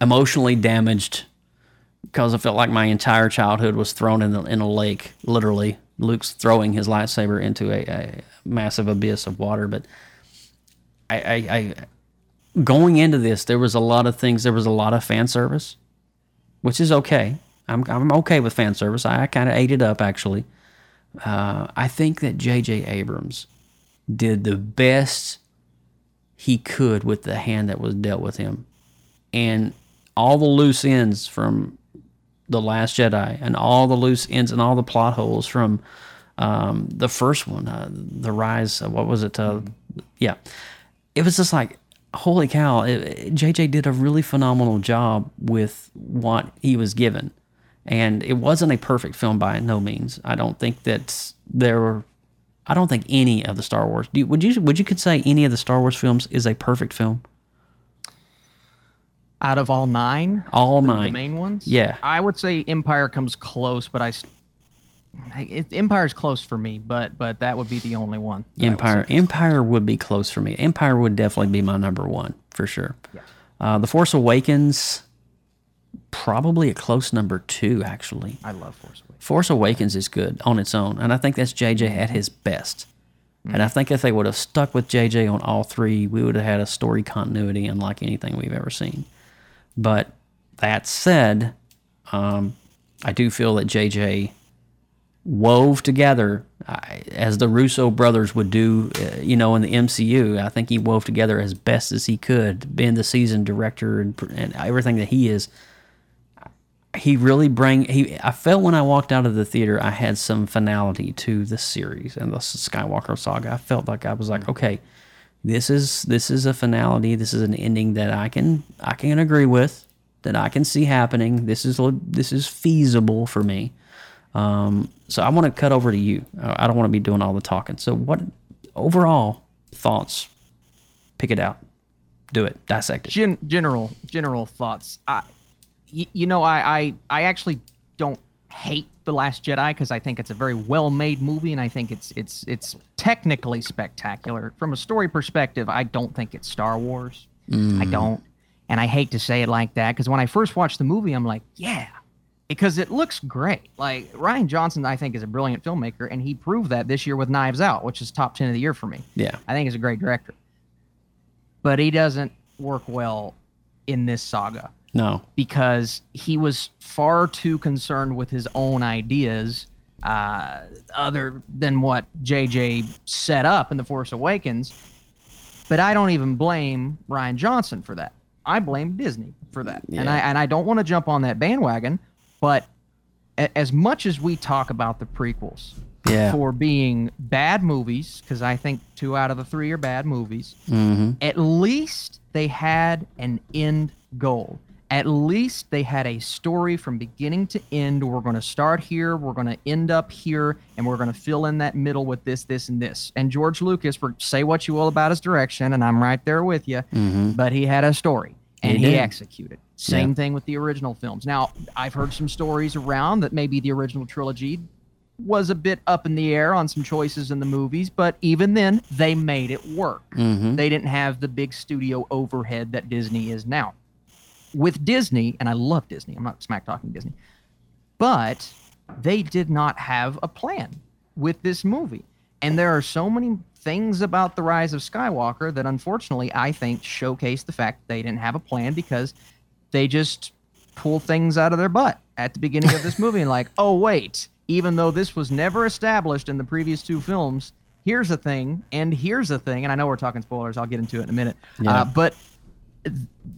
emotionally damaged because I felt like my entire childhood was thrown in, the, in a lake, literally. Luke's throwing his lightsaber into a, a massive abyss of water. But I, I, I, going into this, there was a lot of things. There was a lot of fan service, which is okay. I'm, I'm okay with fan service. I, kind of ate it up, actually. Uh, I think that J.J. Abrams did the best he could with the hand that was dealt with him. And all the loose ends from the Last Jedi, and all the loose ends and all the plot holes from um, the first one, uh, the Rise. Uh, what was it? Uh, yeah, it was just like, holy cow! It, it- JJ did a really phenomenal job with what he was given, and it wasn't a perfect film by no means. I don't think that there were. I don't think any of the Star Wars. Do would you would you could say any of the Star Wars films is a perfect film? Out of all nine, All the nine. main ones, Yeah. I would say Empire comes close, but I It, Empire's close for me, but but that would be the only one. I would Empire. Empire would be close for me. Empire would definitely be my number one for sure. Uh, the Force Awakens, probably a close number two, actually. I love Force Awakens. Force Awakens is good on its own, and I think that's JJ at his best. And I think if they would have stuck with JJ on all three, we would have had a story continuity unlike anything we've ever seen. But that said, um, I do feel that JJ wove together I, as the Russo brothers would do, uh, you know, in the MCU. I think he wove together as best as he could, being the seasoned director and, and everything that he is he really bring he I felt when I walked out of the theater I had some finality to the series and the Skywalker saga. I felt like I was like, okay, this is this is a finality. This is an ending that I can I can agree with, that I can see happening. This is this is feasible for me. Um, so I want to cut over to you. I don't want to be doing all the talking. So what overall thoughts? Pick it out. Do it. Dissect it. Gen- general general thoughts. I, y- you know, I, I I actually don't hate the Last Jedi because I think it's a very well made movie and I think it's it's it's technically spectacular. From a story perspective, I don't think it's Star Wars. I mm. don't, and I hate to say it like that because when I first watched the movie, I'm like, yeah, because it looks great. Like Rian Johnson, I think is a brilliant filmmaker, and he proved that this year with Knives Out, which is top ten of the year for me. Yeah. I think he's a great director, but he doesn't work well in this saga No. because he was far too concerned with his own ideas uh, other than what JJ set up in The Force Awakens. But I don't even blame Rian Johnson for that. I blame Disney for that. And I and I don't want to jump on that bandwagon, but a- as much as we talk about the prequels Yeah. for being bad movies, because I think two out of the three are bad movies, Mm-hmm. at least they had an end goal. At least they had a story from beginning to end. We're going to start here, we're going to end up here, and we're going to fill in that middle with this, this, and this. And George Lucas, for say what you will about his direction, and I'm right there with you, but he had a story and He he, executed. Same Yeah. thing with the original films. Now, I've heard some stories around that maybe the original trilogy was a bit up in the air on some choices in the movies, but even then, they made it work. Mm-hmm. They didn't have the big studio overhead that Disney is now. With Disney, and I love Disney, I'm not smack talking Disney, but they did not have a plan with this movie. And there are so many things about the rise of Skywalker that unfortunately I think showcase the fact they didn't have a plan because they just pull things out of their butt at the beginning of this [laughs] movie and like, oh wait, even though this was never established in the previous two films, here's a thing and here's a thing. And I know we're talking spoilers, I'll get into it in a minute. Yeah. Uh, but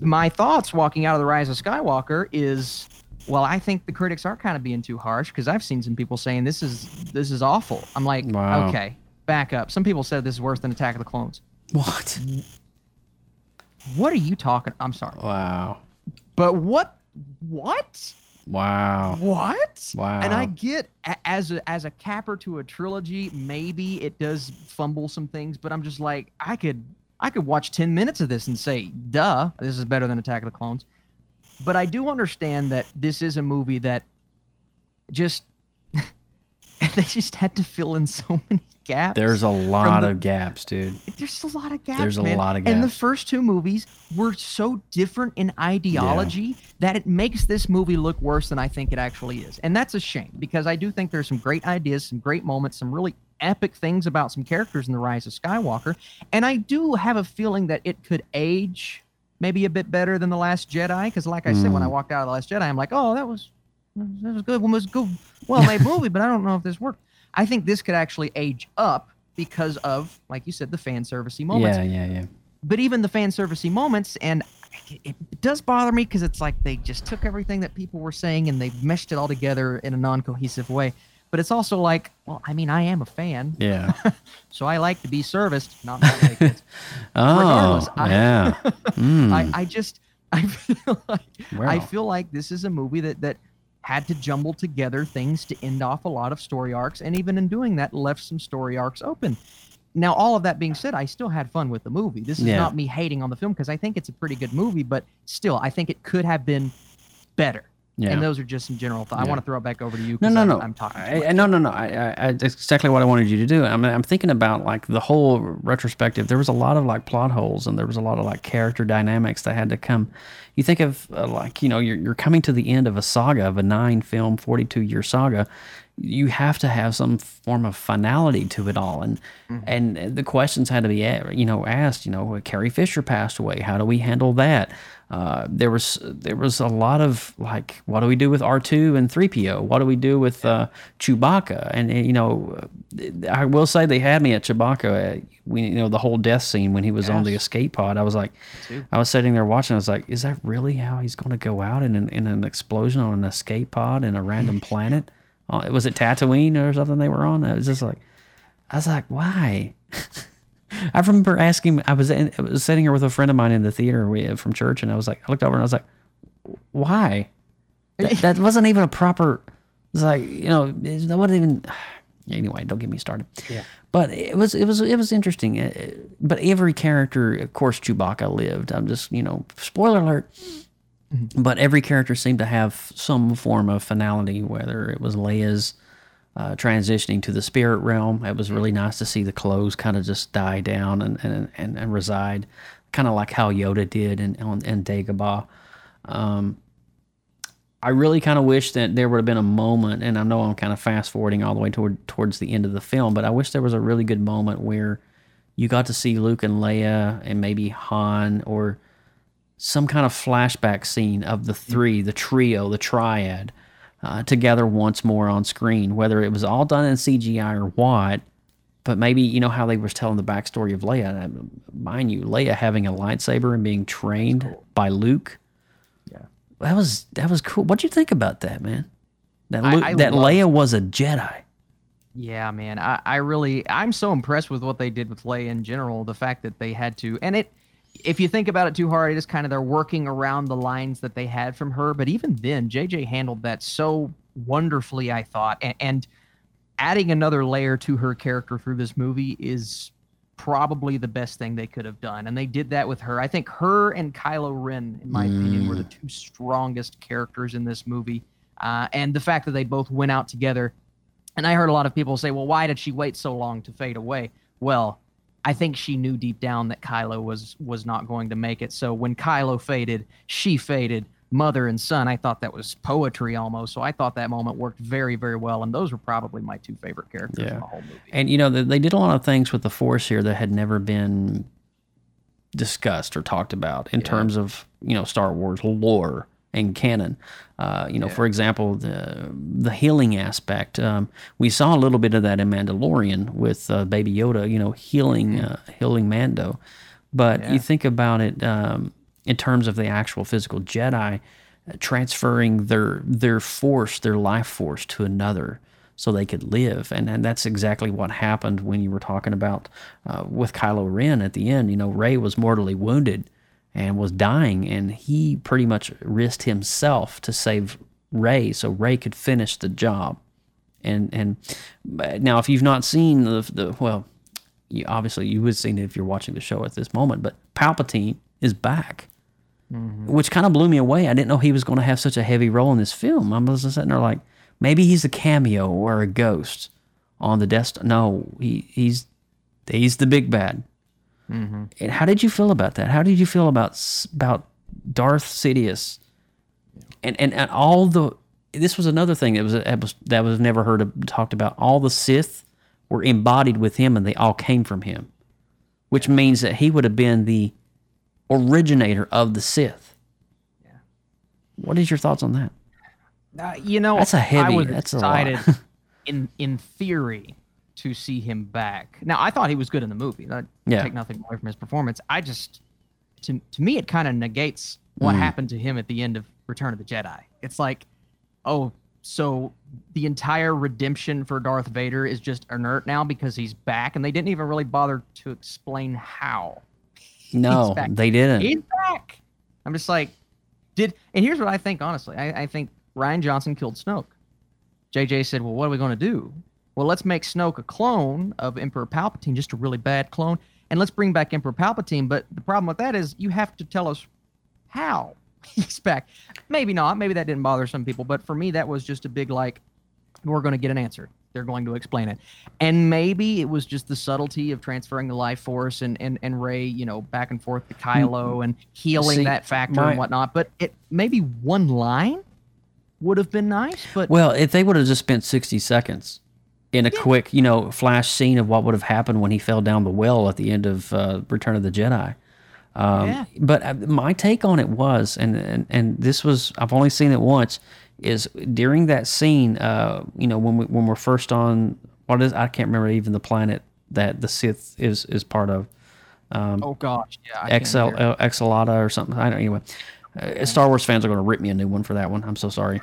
my thoughts walking out of the rise of Skywalker is well, I think the critics are kind of being too harsh because I've seen some people saying this is this is awful. I'm like, Wow. okay, back up. Some people said this is worse than Attack of the Clones. What? What are you talking? I'm sorry, Wow. but what? What? Wow. What? Wow. And I get as a as a capper to a trilogy, maybe it does fumble some things, but I'm just like, I could I could watch 10 minutes of this and say, duh, this is better than Attack of the Clones. But I do understand that this is a movie that just [laughs] they just had to fill in so many gaps. There's a lot the- of gaps, dude. There's a lot of gaps. There's a man. lot of gaps. And the first two movies were so different in ideology that it makes this movie look worse than I think it actually is. And that's a shame because I do think there's some great ideas, some great moments, some really epic things about some characters in The Rise of Skywalker. And I do have a feeling that it could age maybe a bit better than The Last Jedi. Because, like I said, when I Mm. walked out of The Last Jedi, I'm like, oh, that was that was good. One was good, well made movie, but I don't know if this worked. I think this could actually age up because of, like you said, the fan servicey moments. Yeah, yeah, yeah. But even the fan servicey moments, and it, it does bother me because it's like they just took everything that people were saying and they meshed it all together in a non-cohesive way. But it's also like, well, I mean, I am a fan, Yeah. [laughs] so I like to be serviced, not my kids. [laughs] Oh, Regardless, I- yeah. Mm. [laughs] I, I just I feel like I feel like this is a movie that that had to jumble together things to end off a lot of story arcs, and even in doing that, left some story arcs open. Now, all of that being said, I still had fun with the movie. This is Yeah. not me hating on the film because I think it's a pretty good movie, but still, I think it could have been better. Yeah. And those are just some general thoughts. I want to throw it back over to you. No, no, I'm, no. I'm talking. too I, no, no, no. I, I, I, that's exactly what I wanted you to do. I mean, I'm thinking about like the whole retrospective. There was a lot of like plot holes, and there was a lot of like character dynamics that had to come. You think of uh, like you know you're you're coming to the end of a saga of a nine film, 42 year saga. You have to have some form of finality to it all, and and the questions had to be you know asked. You know, Carrie Fisher passed away. How do we handle that? Uh, there was there was a lot of like, what do we do with R two and three PO? What do we do with uh, Chewbacca? And uh, you know, I will say they had me at Chewbacca. uh, We you know the whole death scene when he was on the escape pod. I was like, I was sitting there watching. I was like, is that really how he's going to go out in an, in an explosion on an escape pod in a random [laughs] planet? Uh, was it Tatooine or something they were on? I was just like, I was like, why? [laughs] I remember asking. I was in, I was sitting here with a friend of mine in the theater we, from church, and I was like, I looked over and I was like, why? That, [laughs] that wasn't even a proper. It's like you know, that wasn't even. [sighs] Anyway, don't get me started. Yeah. But it was it was it was interesting. Uh, But every character, of course, Chewbacca lived. I'm just you know, spoiler alert. But every character seemed to have some form of finality, whether it was Leia's uh, transitioning to the spirit realm. It was really nice to see the clothes kind of just die down and, and, and, and reside, kind of like how Yoda did in, on, in Dagobah. Um, I really kind of wish that there would have been a moment, and I know I'm kind of fast forwarding all the way toward towards the end of the film, but I wish there was a really good moment where you got to see Luke and Leia and maybe Han or some kind of flashback scene of the three, the trio, the triad, uh, together once more on screen, whether it was all done in CGI or what. But maybe you know how they was telling the backstory of Leia. Uh, Mind you, Leia having a lightsaber and being trained by Luke. Yeah. that was that was cool. What'd you think about that, man? That Luke, I that loved- Leia was a Jedi. Yeah, man. I, I really I'm so impressed with what they did with Leia in general. The fact that they had to and it if you think about it too hard, it is kind of they're working around the lines that they had from her. But even then, JJ handled that so wonderfully, I thought. And, and adding another layer to her character through this movie is probably the best thing they could have done. And they did that with her. I think her and Kylo Ren, in my opinion, were the two strongest characters in this movie. Uh, and the fact that they both went out together and I heard a lot of people say, well, why did she wait so long to fade away? Well, I think she knew deep down that Kylo was was not going to make it. So when Kylo faded, she faded, mother and son. I thought that was poetry almost. So I thought that moment worked very, very well. And those were probably my two favorite characters in the whole movie. And you know, they, they did a lot of things with the Force here that had never been discussed or talked about in terms of you know Star Wars lore and canon. Uh, you know, for example, the the healing aspect. Um, we saw a little bit of that in Mandalorian with uh, Baby Yoda. You know, healing uh, healing Mando. But you think about it um, in terms of the actual physical Jedi uh, transferring their their force, their life force, to another so they could live. And, and that's exactly what happened when you were talking about uh, with Kylo Ren at the end. You know, Rey was mortally wounded and was dying, and he pretty much risked himself to save Rey so Rey could finish the job. And and uh, now, if you've not seen the the well, you, obviously you would have seen it if you're watching the show at this moment. But Palpatine is back, mm-hmm. which kind of blew me away. I didn't know he was going to have such a heavy role in this film. I was sitting there like, maybe he's a cameo or a ghost on the Star. No, he he's he's the big bad. And how did you feel about that? How did you feel about about Darth Sidious? And and, and all the this was another thing that was that was that was never heard of, talked about. All the Sith were embodied with him, and they all came from him, which means that he would have been the originator of the Sith. Yeah. What is your thoughts on that? Uh, you know, That's a heavy- I was that's a lot. excited [laughs] in in theory to see him back. Now, I thought he was good in the movie. I Yeah. take nothing away from his performance. I just, to to me, it kind of negates what Mm. happened to him at the end of Return of the Jedi. It's like, oh, so the entire redemption for Darth Vader is just inert now because he's back, and they didn't even really bother to explain how. No, they didn't. He's back. I'm just like, did and here's what I think honestly. I, I think Rian Johnson killed Snoke. JJ said, Well, what are we gonna do? Well, let's make Snoke a clone of Emperor Palpatine, just a really bad clone, and let's bring back Emperor Palpatine. But the problem with that is you have to tell us how [laughs] he's back. Maybe not. Maybe that didn't bother some people, but for me, that was just a big like, we're going to get an answer. They're going to explain it, and maybe it was just the subtlety of transferring the life force and and and Rey, you know, back and forth to Kylo mm-hmm. and healing See, that factor my- and whatnot. But it maybe one line would have been nice, but Well, if they would have just spent 60 seconds in a quick, you know, flash scene of what would have happened when he fell down the well at the end of uh, Return of the Jedi. Um, Yeah. But uh, my take on it was, and, and and this was, I've only seen it once, is during that scene, uh, you know, when we when we're first on what is I can't remember even the planet that the Sith is is part of. oh gosh, yeah, I can't XL, either. uh, Exalata or something. I don't know, anyway. Uh, Star Wars fans are going to rip me a new one for that one. I'm so sorry,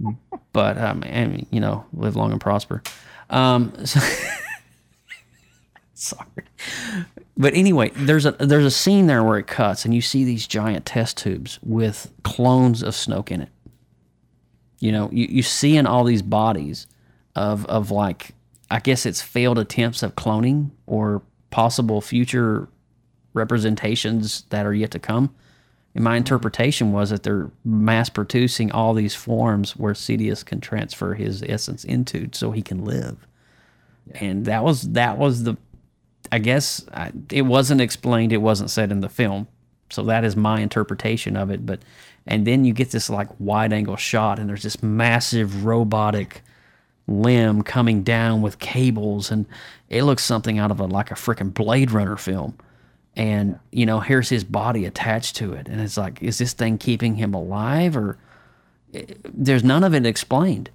[laughs] but um, and you know, live long and prosper. Um, so- [laughs] sorry, but anyway, there's a there's a scene there where it cuts and you see these giant test tubes with clones of Snoke in it. You know, you you seeing all these bodies of of like I guess it's failed attempts of cloning or possible future representations that are yet to come. And my interpretation was that they're mass producing all these forms where Sidious can transfer his essence into so he can live. And that was that was the I guess I, it wasn't explained, it wasn't said in the film, So that is my interpretation of it. But and then you get this like wide angle shot, and there's this massive robotic limb coming down with cables, and it looks something out of a like a freaking Blade Runner film. And you know, here's his body attached to it, and it's like, is this thing keeping him alive, or eh, there's none of it explained.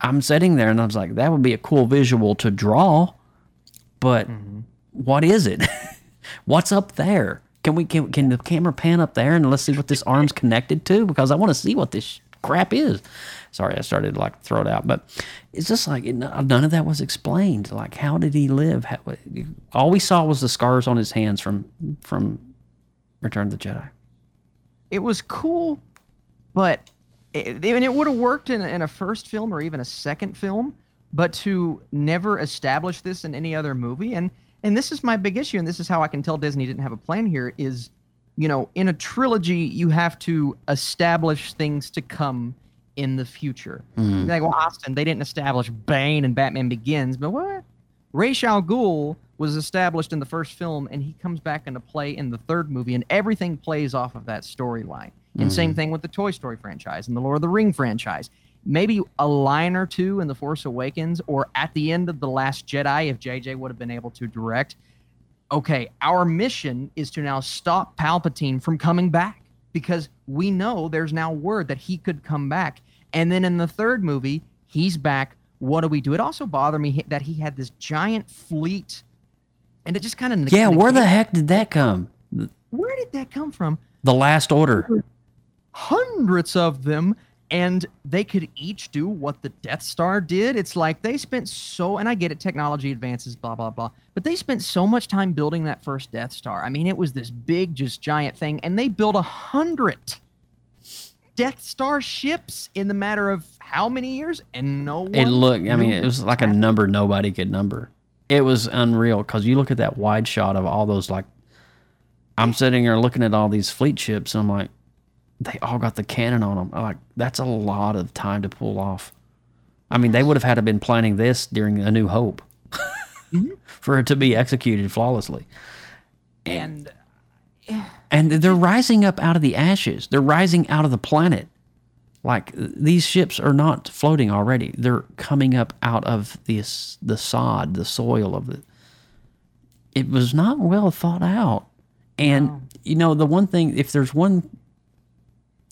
I'm sitting there and I was like, that would be a cool visual to draw, but mm-hmm. what is it? [laughs] What's up there? Can we can, can the camera pan up there and let's see what this arm's connected to? Because I want to see what this crap is. Sorry, I started to like throw it out, but it's just like it, none of that was explained. Like, how did he live? How, all we saw was the scars on his hands from from Return of the Jedi. it was cool, but it, and it would have worked in, in a first film or even a second film. But to never establish this in any other movie, and and this is my big issue, and this is how I can tell Disney didn't have a plan here. Is you know, in a trilogy, you have to establish things to come in the future. Mm-hmm. Like, well, Austin, they didn't establish Bane and Batman Begins, but what? Ra's al Ghul was established in the first film, and he comes back into play in the third movie, and everything plays off of that storyline. And same mm-hmm. thing with the Toy Story franchise and the Lord of the Ring franchise. Maybe a line or two in The Force Awakens, or at the end of The Last Jedi, if JJ would have been able to direct. Okay, our mission is to now stop Palpatine from coming back because we know there's now word that he could come back. And then in the third movie, he's back. What do we do? It also bothered me that he had this giant fleet, and it just kind of Yeah, where the heck did that come? where did that come from? The Last Order. Hundreds of them, and they could each do what the Death Star did. It's like they spent so, and I get it, technology advances, blah blah blah, but they spent so much time building that first Death Star. I mean, it was this big, just giant thing, and they built a hundred Death Star ships in the matter of how many years, and no one. It looked, I mean, it was like a number nobody could number. It was unreal because you look at that wide shot of all those, like, I'm sitting here looking at all these fleet ships, and I'm like, they all got the cannon on them. I'm like, that's a lot of time to pull off. I mean, they would have had to been planning this during A New Hope [laughs] mm-hmm. [laughs] for it to be executed flawlessly. and And they're rising up out of the ashes. They're rising out of the planet. Like these ships are not floating already. They're coming up out of the the sod, the soil of the. It was not well thought out, and you know the one thing. If there's one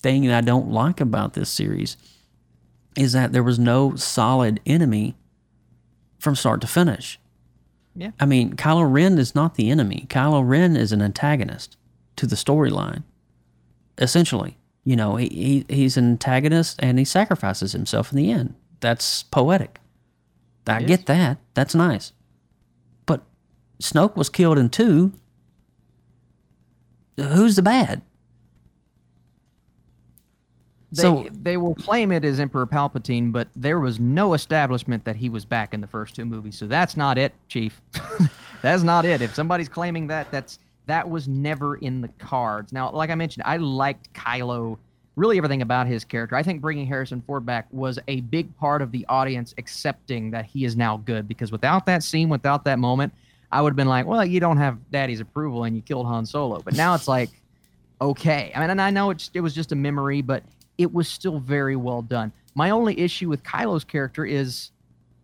thing that I don't like about this series, is that there was no solid enemy from start to finish. Yeah. I mean, Kylo Ren is not the enemy. Kylo Ren is an antagonist to the storyline. Essentially, you know, he, he he's an antagonist and he sacrifices himself in the end. That's poetic. I It get that. That's nice. But Snoke was killed in two. Who's the bad? They, So- they will claim it as Emperor Palpatine, but there was no establishment that he was back in the first two movies. So that's not it, Chief. [laughs] that's not it. If somebody's claiming that, that's that was never in the cards. Now, like I mentioned, I liked Kylo, really everything about his character. I think bringing Harrison Ford back was a big part of the audience accepting that he is now good. Because without that scene, without that moment, I would have been like, well, you don't have Daddy's approval and you killed Han Solo. But now it's like, okay. I mean, and I know it's, it was just a memory, but it was still very well done. My only issue with Kylo's character is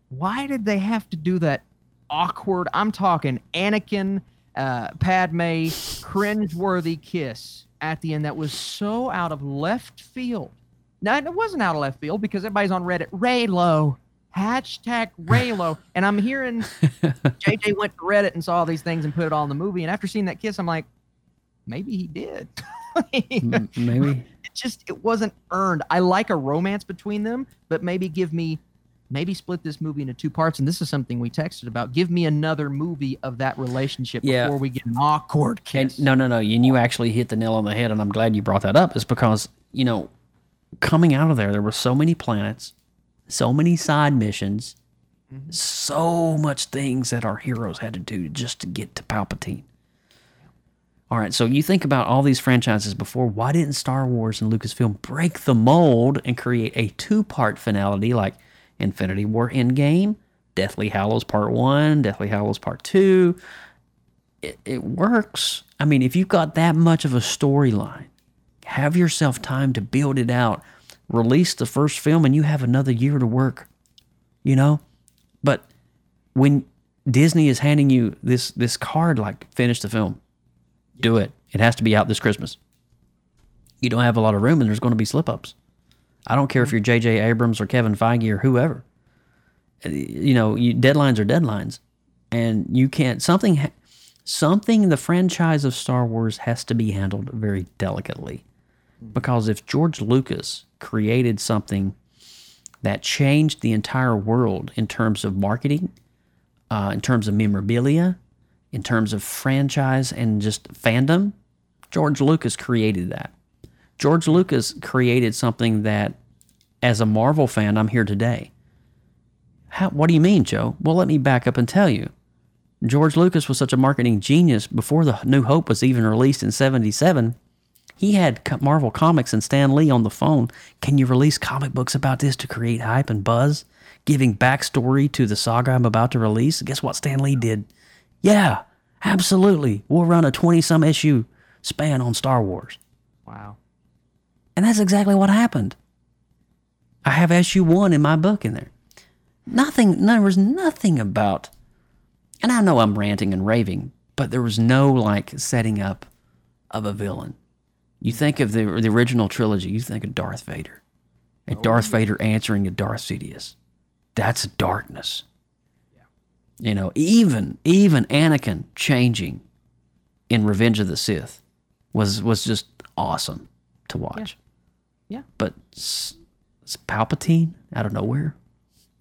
why did they have to do that awkward? I'm talking Anakin, uh, Padme, cringeworthy kiss at the end that was so out of left field. Now it wasn't out of left field because everybody's on Reddit. Reylo, hashtag Reylo, [laughs] and I'm hearing JJ went to Reddit and saw all these things and put it all in the movie. And after seeing that kiss, I'm like, maybe he did. [laughs] Maybe. it just it wasn't earned. I like a romance between them, but maybe give me maybe split this movie into two parts. And this is something we texted about. Give me another movie of that relationship Yeah. before we get an awkward And kiss. no, no, no. And you actually hit the nail on the head, and I'm glad you brought that up. Is because you know, coming out of there, there were so many planets, so many side missions, mm-hmm. so much things that our heroes had to do just to get to Palpatine. All right, so you think about all these franchises before. Why didn't Star Wars and Lucasfilm break the mold and create a two-part finality like Infinity War Endgame, Deathly Hallows Part One, Deathly Hallows Part Two? it, it works. I mean, if you've got that much of a storyline, have yourself time to build it out. Release the first film, and you have another year to work. You know, but when Disney is handing you this this card, like finish the film, do it. It has to be out this Christmas. You don't have a lot of room, and there's going to be slip ups. I don't care if you're J.J. Abrams or Kevin Feige or whoever. Uh, You know, you, deadlines are deadlines, and you can't something. Something the franchise of Star Wars has to be handled very delicately, because if George Lucas created something that changed the entire world in terms of marketing, uh, in terms of memorabilia, in terms of franchise and just fandom, George Lucas created that. George Lucas created something that, as a Marvel fan, I'm here today. How, what do you mean, Joe? Well, let me back up and tell you. George Lucas was such a marketing genius before The New Hope was even released in 77. He had Marvel Comics and Stan Lee on the phone. Can you release comic books about this to create hype and buzz? Giving backstory to the saga I'm about to release? Guess what Stan Lee did? Yeah, absolutely. We'll run a 20 some issue span on Star Wars. Wow. And that's exactly what happened. I have issue one in my book in there. Nothing, there was nothing about, and I know I'm ranting and raving, but there was no like setting up of a villain. You think of the, the original trilogy, you think of Darth Vader. And oh, Darth Vader answering to Darth Sidious. That's darkness. Yeah. You know, even even Anakin changing in Revenge of the Sith was was just awesome to watch. Yeah. But S- S- Palpatine out of nowhere.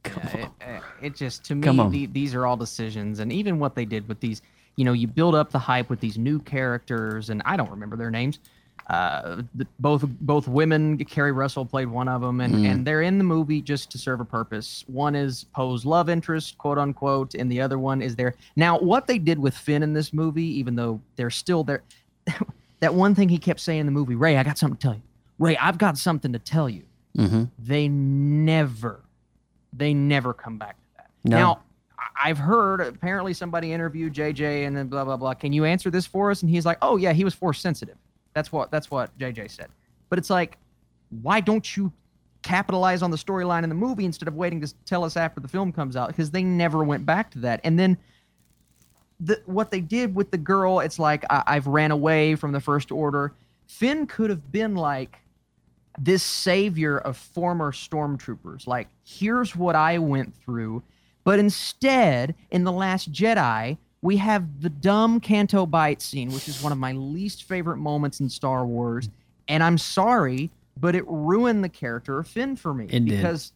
Come Yeah, on. it, uh, it just to me the, these are all decisions and even what they did with these you know you build up the hype with these new characters and i don't remember their names uh, the, both both women keri russell played one of them and, Mm. and they're in the movie just to serve a purpose one is poe's love interest quote unquote and the other one is there now what they did with finn in this movie even though they're still there [laughs] that one thing he kept saying in the movie rey i got something to tell you rey i've got something to tell you Mm-hmm. they never they never come back to that. No. Now, I've heard apparently somebody interviewed JJ and then blah blah blah. Can you answer this for us? And he's like, "Oh yeah, he was force sensitive." That's what that's what JJ said. But it's like, why don't you capitalize on the storyline in the movie instead of waiting to tell us after the film comes out? Because they never went back to that. And then the what they did with the girl, it's like I, I've ran away from the First Order. Finn could have been like this savior of former stormtroopers. Like, here's what I went through. But instead, in The Last Jedi, we have the dumb Canto Bight scene, which is one of my least favorite moments in Star Wars. And I'm sorry, but it ruined the character of Finn for me. It did. because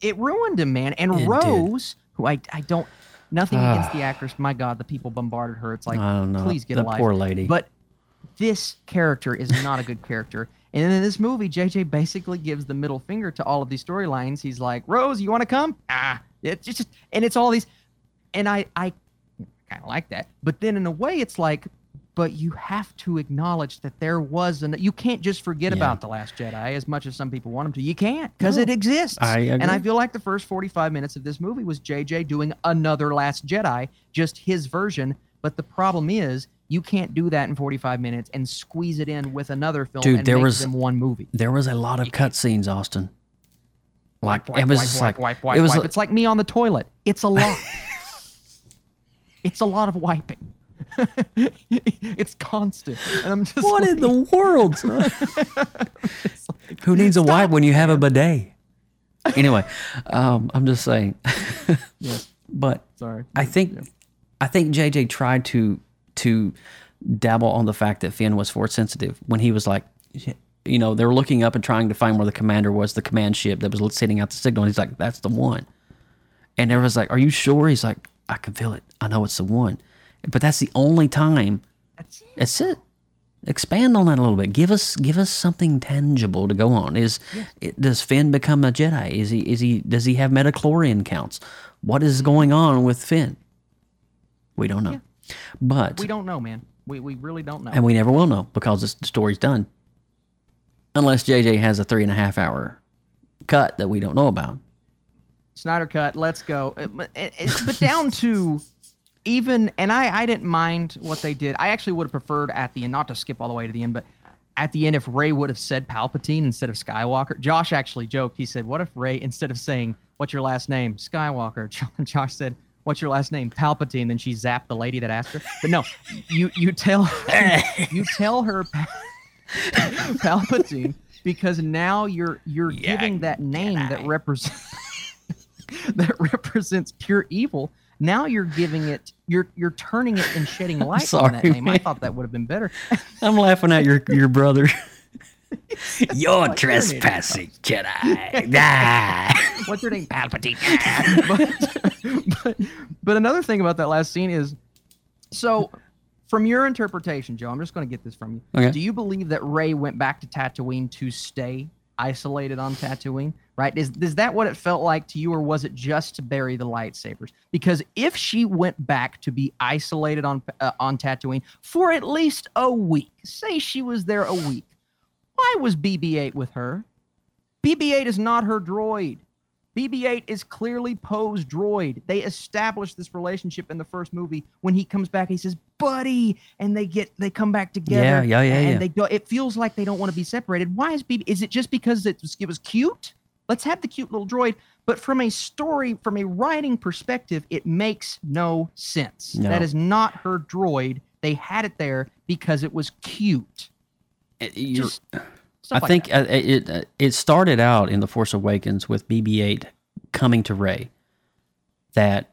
it ruined him, man. And It did. Rose, who I, I don't, nothing against ah. the actress. My God, the people bombarded her. It's like, I don't know. please get The a life. poor lady. But this character is not a good character. And in this movie, JJ basically gives the middle finger to all of these storylines. He's like, Rose, you want to come? Ah, it's just, and it's all these, and I, I kind of like that. But then in a way, it's like, but you have to acknowledge that there was an. You can't just forget Yeah. about the Last Jedi as much as some people want them to. You can't because it exists. I agree. And I feel like the first 45 minutes of this movie was JJ doing another Last Jedi, just his version. But the problem is, you can't do that in 45 minutes and squeeze it in with another film Dude, and there make was- them one movie. There was a lot of cutscenes, Austin. Like Wipe, it was wipe, just like wipe, wipe, it was wipe. like- It's like me on the toilet. It's a lot. [laughs] it's a lot of wiping. [laughs] it's constant, and I'm just what like, in the world? son? [laughs] Who needs a wipe when you have a bidet? Anyway, um, I'm just saying. Yes. But Sorry. I think I think JJ tried to to dabble on the fact that Finn was force sensitive when he was like, you know, they were looking up and trying to find where the commander was, the command ship that was sending out the signal. And he's like, that's the one. And everyone's like, are you sure? He's like, I can feel it. I know it's the one. But that's the only time. That's it. That's it. Expand on that a little bit. Give us give us something tangible to go on. Is it, does Finn become a Jedi? Is he is he does he have midi-chlorian counts? What is going on with Finn? We don't know. But We don't know, man. We, we really don't know. and we never will know because this, the story's done. Unless JJ has a three and a half hour cut that we don't know about. Snyder cut. Let's go. Uh, But, it- it- but down to even and I I didn't mind what they did. I actually would have preferred at the end, not to skip all the way to the end, but at the end if Rey would have said Palpatine instead of Skywalker. Josh actually joked. He said, "What if Rey instead of saying what's your last name, Skywalker?" [laughs] Josh said. What's your last name? Palpatine. Then she zapped the lady that asked her. But no, you you tell [laughs] you tell her [laughs] Palpatine because now you're you're giving that name that represents [laughs] that represents pure evil. Now you're giving it you're you're turning it and shedding light on that Sorry, name. I thought that would have been better. I'm laughing at your your brother. [laughs] You're What's your trespassing, [laughs] Jedi. Ah. [laughs] What's your name? Palpatine. but, but but another thing about that last scene is so from your interpretation, Joe, I'm just going to get this from you. Okay. Do you believe that Rey went back to Tatooine to stay isolated on Tatooine? Right? Is is that what it felt like to you, or was it just to bury the lightsabers? Because if she went back to be isolated on uh, on Tatooine for at least a week, say she was there a week, why was BB-8 with her? BB-8 is not her droid. BB-8 is clearly Poe's droid. They established this relationship in the first movie. When he comes back, he says, "Buddy," and they get they come back together. Yeah, yeah, yeah, And yeah. they go. It feels like they don't want to be separated. Why is BB? Is it just because it was, it was cute? Let's have the cute little droid. But from a story, from a writing perspective, it makes no sense. No. That is not her droid. They had it there because it was cute. It- you're- Just I like think that. uh, it uh, it started out in the Force Awakens with BB-8 coming to Rey. That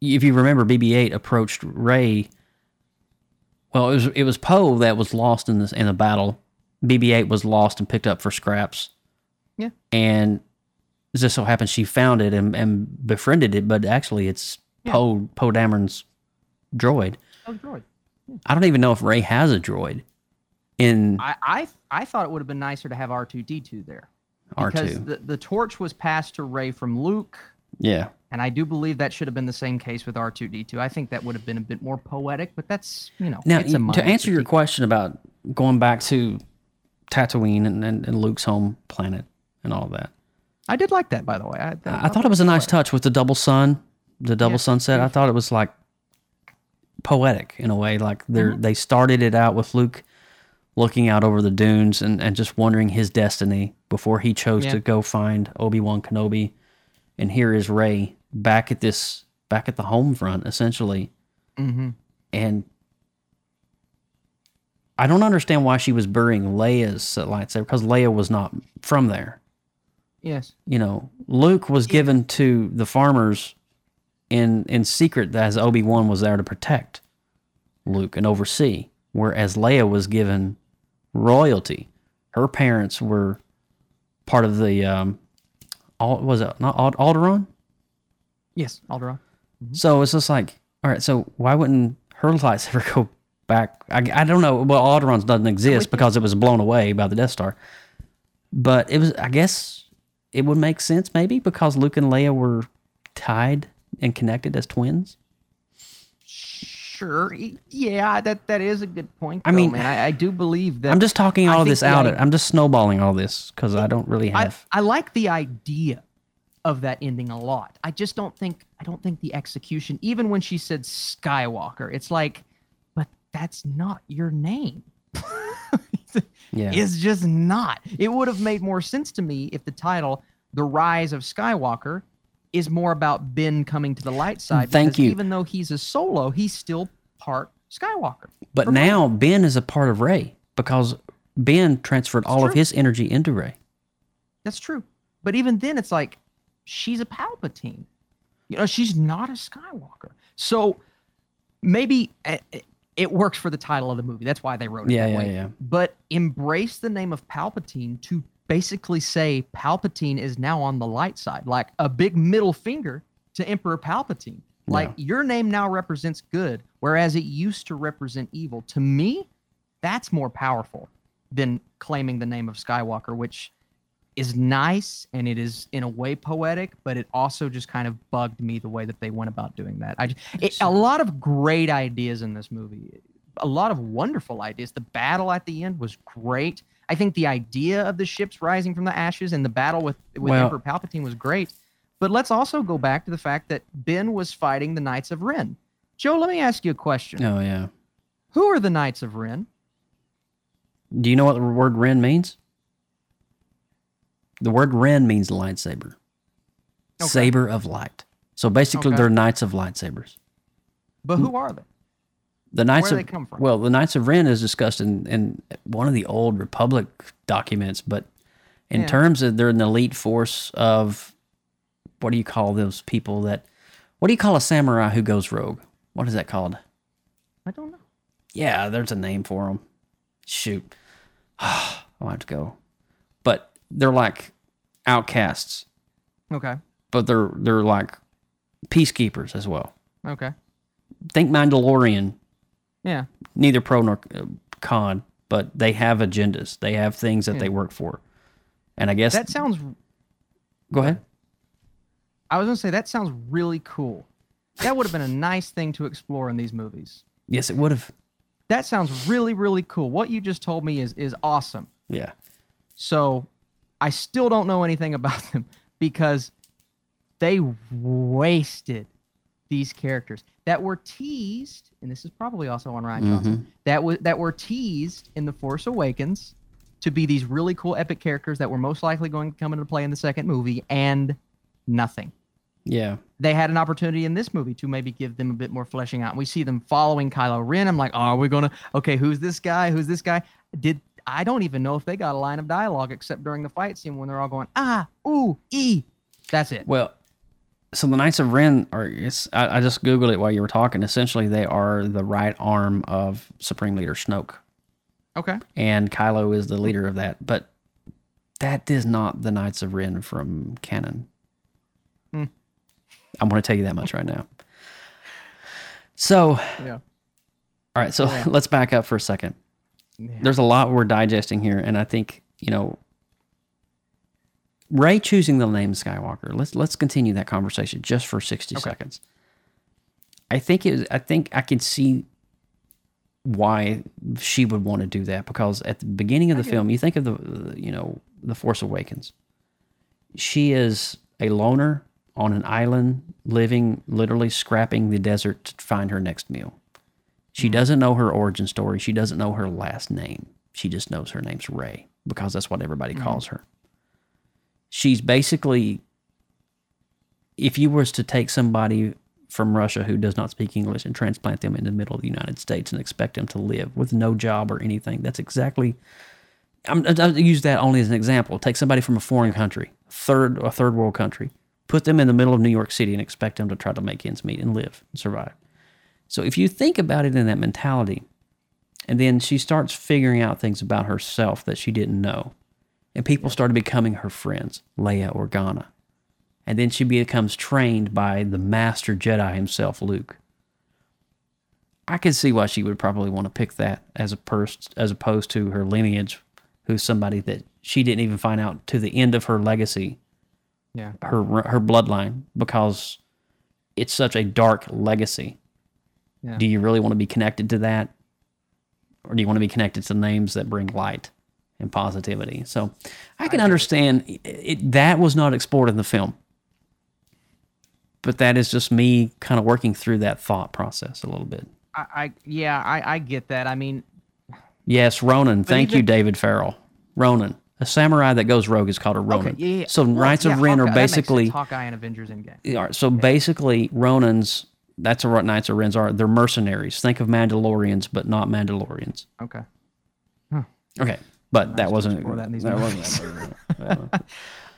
if you remember, BB-8 approached Rey. Well, it was it was Poe that was lost in this in the battle. BB-8 was lost and picked up for scraps. Yeah. and it just so happens she found it and, and befriended it, but actually it's Yeah. Poe Poe Dameron's droid. Oh, droid. I don't even know if Rey has a droid in I, I I thought it would have been nicer to have R two D two there because R2. the the torch was passed to Rey from Luke, yeah. and I do believe that should have been the same case with R two D two. I think that would have been a bit more poetic, but that's you know Now, it's a y- to answer your question about going back to Tatooine and, and, and Luke's home planet and all that, I did like that by the way. I, I, I thought it was a nice touch with the double sun, the double Yeah, sunset. I thought it was like poetic in a way. Like they Mm-hmm. they started it out with Luke looking out over the dunes and, and just wondering his destiny before he chose Yeah. to go find Obi Wan Kenobi, and here is Rey back at this back at the home front essentially, hmm and I don't understand why she was burying Leia's lightsaber because Leia was not from there. Yes. You know, Luke was given to the farmers in in secret as Obi Wan was there to protect Luke and oversee, whereas Leia was given royalty. Her parents were part of the um, Al- was it not Ald- Alderaan? Yes. Alderaan. So it's just like, all right, so why wouldn't her lights [laughs] ever go back? I, I don't know. Well, Alderaan's doesn't exist because it was blown away by the Death Star. But it was, I guess, it would make sense maybe because Luke and Leia were tied and connected as twins. Sure. Yeah, that that is a good point. I though, mean, man, I, I do believe that. I'm just talking all of this out. idea- I'm just snowballing all this because I don't really I, have. I like the idea of that ending a lot. I just don't think I don't think the execution, even when she said Skywalker, it's like, but that's not your name. [laughs] yeah. It's just not. It would have made more sense to me if the title, The Rise of Skywalker, is more about Ben coming to the light side. Thank you. Even though he's a solo, he's still part Skywalker. but now Ben is a part of Rey because Ben transferred all of his energy into Rey. That's true. But even then, it's like she's a Palpatine. You know, she's not a Skywalker. So maybe uh, it, it works for the title of the movie. That's why they wrote it Yeah, that yeah, way. yeah. But embrace the name of Palpatine to basically say Palpatine is now on the light side, like a big middle finger to Emperor Palpatine. Like your name now represents good, whereas it used to represent evil. To me, that's more powerful than claiming the name of Skywalker, which is nice and it is in a way poetic, but it also just kind of bugged me the way that they went about doing that. I just, it, a lot of great ideas in this movie, a lot of wonderful ideas. The battle at the end was great. I think the idea of the ships rising from the ashes and the battle with with Well- Emperor Palpatine was great. But let's also go back to the fact that Ben was fighting the Knights of Ren. Joe, let me ask you a question. Oh yeah. Who are the Knights of Ren? Do you know what the word Ren means? The word Ren means lightsaber. Okay. Saber of light. So basically, Okay. they're knights of lightsabers. But who are they? The Knights Where of they come from? well, the Knights of Ren is discussed in, in one of the old Republic documents, but in Yeah. terms of they're an elite force of what do you call those people that what do you call a samurai who goes rogue? What is that called? I don't know. Yeah, there's a name for them. Shoot, [sighs] I'll have to go. But they're like outcasts, Okay. but they're they're like peacekeepers as well. Okay. Think Mandalorian, Yeah. neither pro nor uh, con, but they have agendas. They have things that they work for. And I guess That sounds go ahead. I was gonna say that sounds really cool. That would have been a nice thing to explore in these movies. Yes, it would have. That sounds really, really cool. What you just told me is is awesome. Yeah. So I still don't know anything [laughs] about them because they wasted these characters that were teased, and this is probably also on Rian Johnson, that was that were teased in The Force Awakens to be these really cool epic characters that were most likely going to come into play in the second movie, and nothing. Yeah. They had an opportunity in this movie to maybe give them a bit more fleshing out. And we see them following Kylo Ren. I'm like, oh, are we gonna? Okay, who's this guy? Who's this guy? Did I don't even know if they got a line of dialogue except during the fight scene when they're all going ah ooh e. That's it. Well, so the Knights of Ren are. It's, I, I just googled it while you were talking. Essentially, they are the right arm of Supreme Leader Snoke, Okay. and Kylo is the leader of that. But that is not the Knights of Ren from canon. Hmm. I'm going to tell you that much right now. So, Yeah. all right. So [laughs] let's back up for a second. There's a lot we're digesting here, and I think you know Rey choosing the name Skywalker. Let's let's continue that conversation just for 60 seconds. I think it. was- I think I can see why she would want to do that because at the beginning of the film, you think of the the, you know the Force Awakens. She is a loner on an island, living literally scrapping the desert to find her next meal. She mm-hmm. doesn't know her origin story. She doesn't know her last name. She just knows her name's Rey because that's what everybody mm-hmm. calls her. She's basically, if you was to take somebody from Russia who does not speak English and transplant them in the middle of the United States and expect them to live with no job or anything, that's exactly. I'm, I I use that only as an example. Take somebody from a foreign country, third a third world country, put them in the middle of New York City and expect them to try to make ends meet and live and survive. So if you think about it in that mentality, and then she starts figuring out things about herself that she didn't know, and people started becoming her friends, Leia Organa, and then she becomes trained by the master Jedi himself, Luke. I could see why she would probably want to pick that as a pers- as opposed to her lineage, who's somebody that she didn't even find out to the end of her legacy Yeah. her her bloodline because it's such a dark legacy. Yeah. Do you really want to be connected to that, or do you want to be connected to names that bring light and positivity? So, I can understand it, it, that was not explored in the film, but that is just me kind of working through that thought process a little bit. I, I yeah I I get that. I mean Yes, Ronin. Thank you, David Farrell. Ronin, a samurai that goes rogue is called a Ronin. okay yeah, yeah. So Well, Knights yeah, of Ren Hawkeye- are that makes sense. basically Hawkeye and Avengers Endgame. Yeah, all right, So basically, Ronins. that's what Knights of Rens are. They're mercenaries. Think of Mandalorians, but not Mandalorians. Okay. Okay, but that wasn't. that in these that wasn't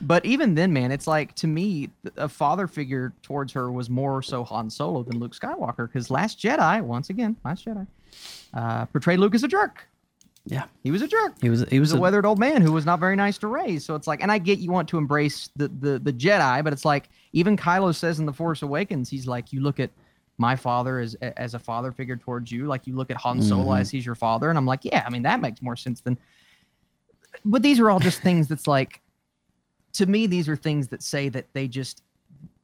But even then, man, it's like to me, a father figure towards her was more so Han Solo than Luke Skywalker. Because Last Jedi, once again, Last Jedi, uh, portrayed Luke as a jerk. yeah, He was a jerk. he was. He was a a, weathered old man who was not very nice to raise. So it's like, and I get you want to embrace the the the Jedi, but it's like even Kylo says in the Force Awakens, he's like, you look at my father as as a father figure towards you, like you look at Han Solo Mm-hmm. as he's your father, and I'm like, yeah, I mean that makes more sense than. But these are all just things that's like, to me, these are things that say that they just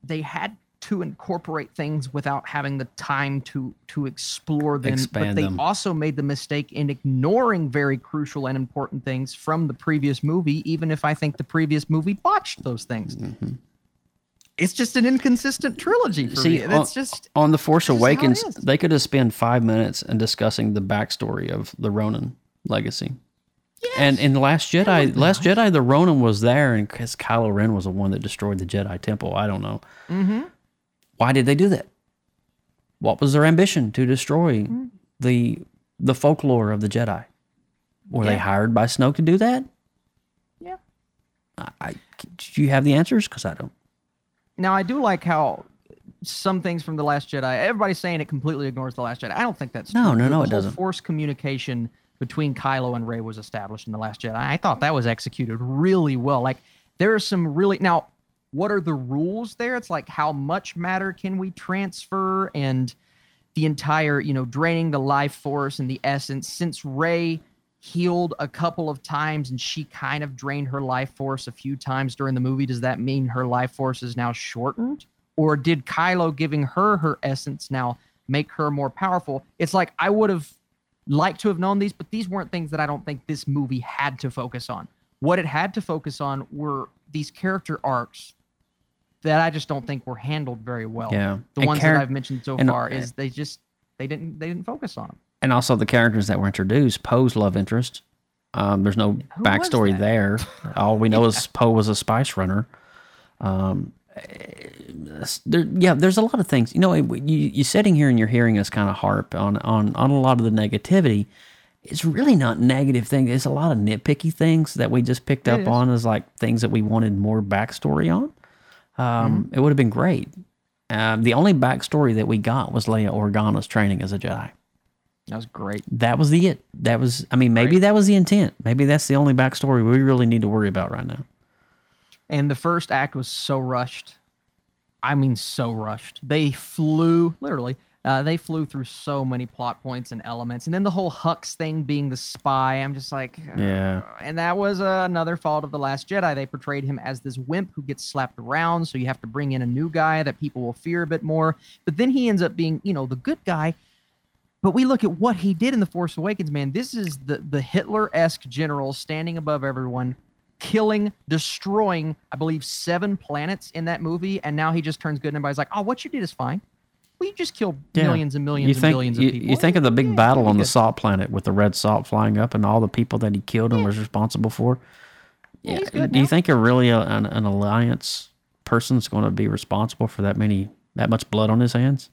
they had to incorporate things without having the time to to explore them but Expand they them. also made the mistake in ignoring very crucial and important things from the previous movie even if i think the previous movie botched those things mm-hmm. it's just an inconsistent trilogy for me. on, It's just on the Force that's just how it Awakens, they could have spent five minutes in discussing the backstory of the Ronin legacy. And in the Last Jedi, Last Jedi, the Ronin was there, and because Kylo Ren was the one that destroyed the Jedi Temple. I don't know. Mm-hmm. Why did they do that? What was their ambition to destroy Mm-hmm. the the folklore of the Jedi? Were they hired by Snoke to do that? Yeah. I, I do you have the answers? Because I don't. Now I do like how some things from the Last Jedi. Everybody's saying it completely ignores the Last Jedi. I don't think that's No, true. no, The no, it doesn't. Force communication between Kylo and Rey was established in the Last Jedi. I thought that was executed really well. Like there are some really now. What are the rules there? It's like how much matter can we transfer and the entire, you know, draining the life force and the essence. Since Rey healed a couple of times and she kind of drained her life force a few times during the movie, does that mean her life force is now shortened? Or did Kylo giving her her essence now make her more powerful? It's like I would have liked to have known these, but these weren't things that I don't think this movie had to focus on. What it had to focus on were these character arcs that I just don't think were handled very well. Yeah. The And ones char- that I've mentioned so and- far is they just they didn't they didn't focus on them. and also the characters that were introduced poe's love interest um, there's no Who backstory there all we know [laughs] is poe was a spice runner um, there, yeah there's a lot of things you know you, you sitting here and you're hearing us kind of harp on, on on a lot of the negativity it's really not negative things it's a lot of nitpicky things that we just picked up on as like things that we wanted more backstory on um, Mm-hmm. it would have been great um, the only backstory that we got was Leia Organa's training as a Jedi That was great. that was the it. That was, I mean, maybe that was the intent. Maybe that's the only backstory we really need to worry about right now. And the first act was so rushed. I mean, so rushed. They flew, literally, uh, they flew through so many plot points and elements. And then the whole Hux thing being the spy, I'm just like, Yeah. and that was uh, another fault of The Last Jedi. They portrayed him as this wimp who gets slapped around. So you have to bring in a new guy that people will fear a bit more. But then he ends up being, you know, the good guy. But we look at what he did in The Force Awakens, man. This is the, the Hitler esque general standing above everyone, killing, destroying, I believe, seven planets in that movie. And now he just turns good and everybody's like, oh, what you did is fine. Well, you just killed Yeah. millions and millions you and think, billions you, of people. You think of the big Yeah, battle on the salt planet with the red salt flying up and all the people that he killed and was responsible for. Yeah, Yeah. Do you now. think a really a, an, an alliance person's going to be responsible for that many, that much blood on his hands?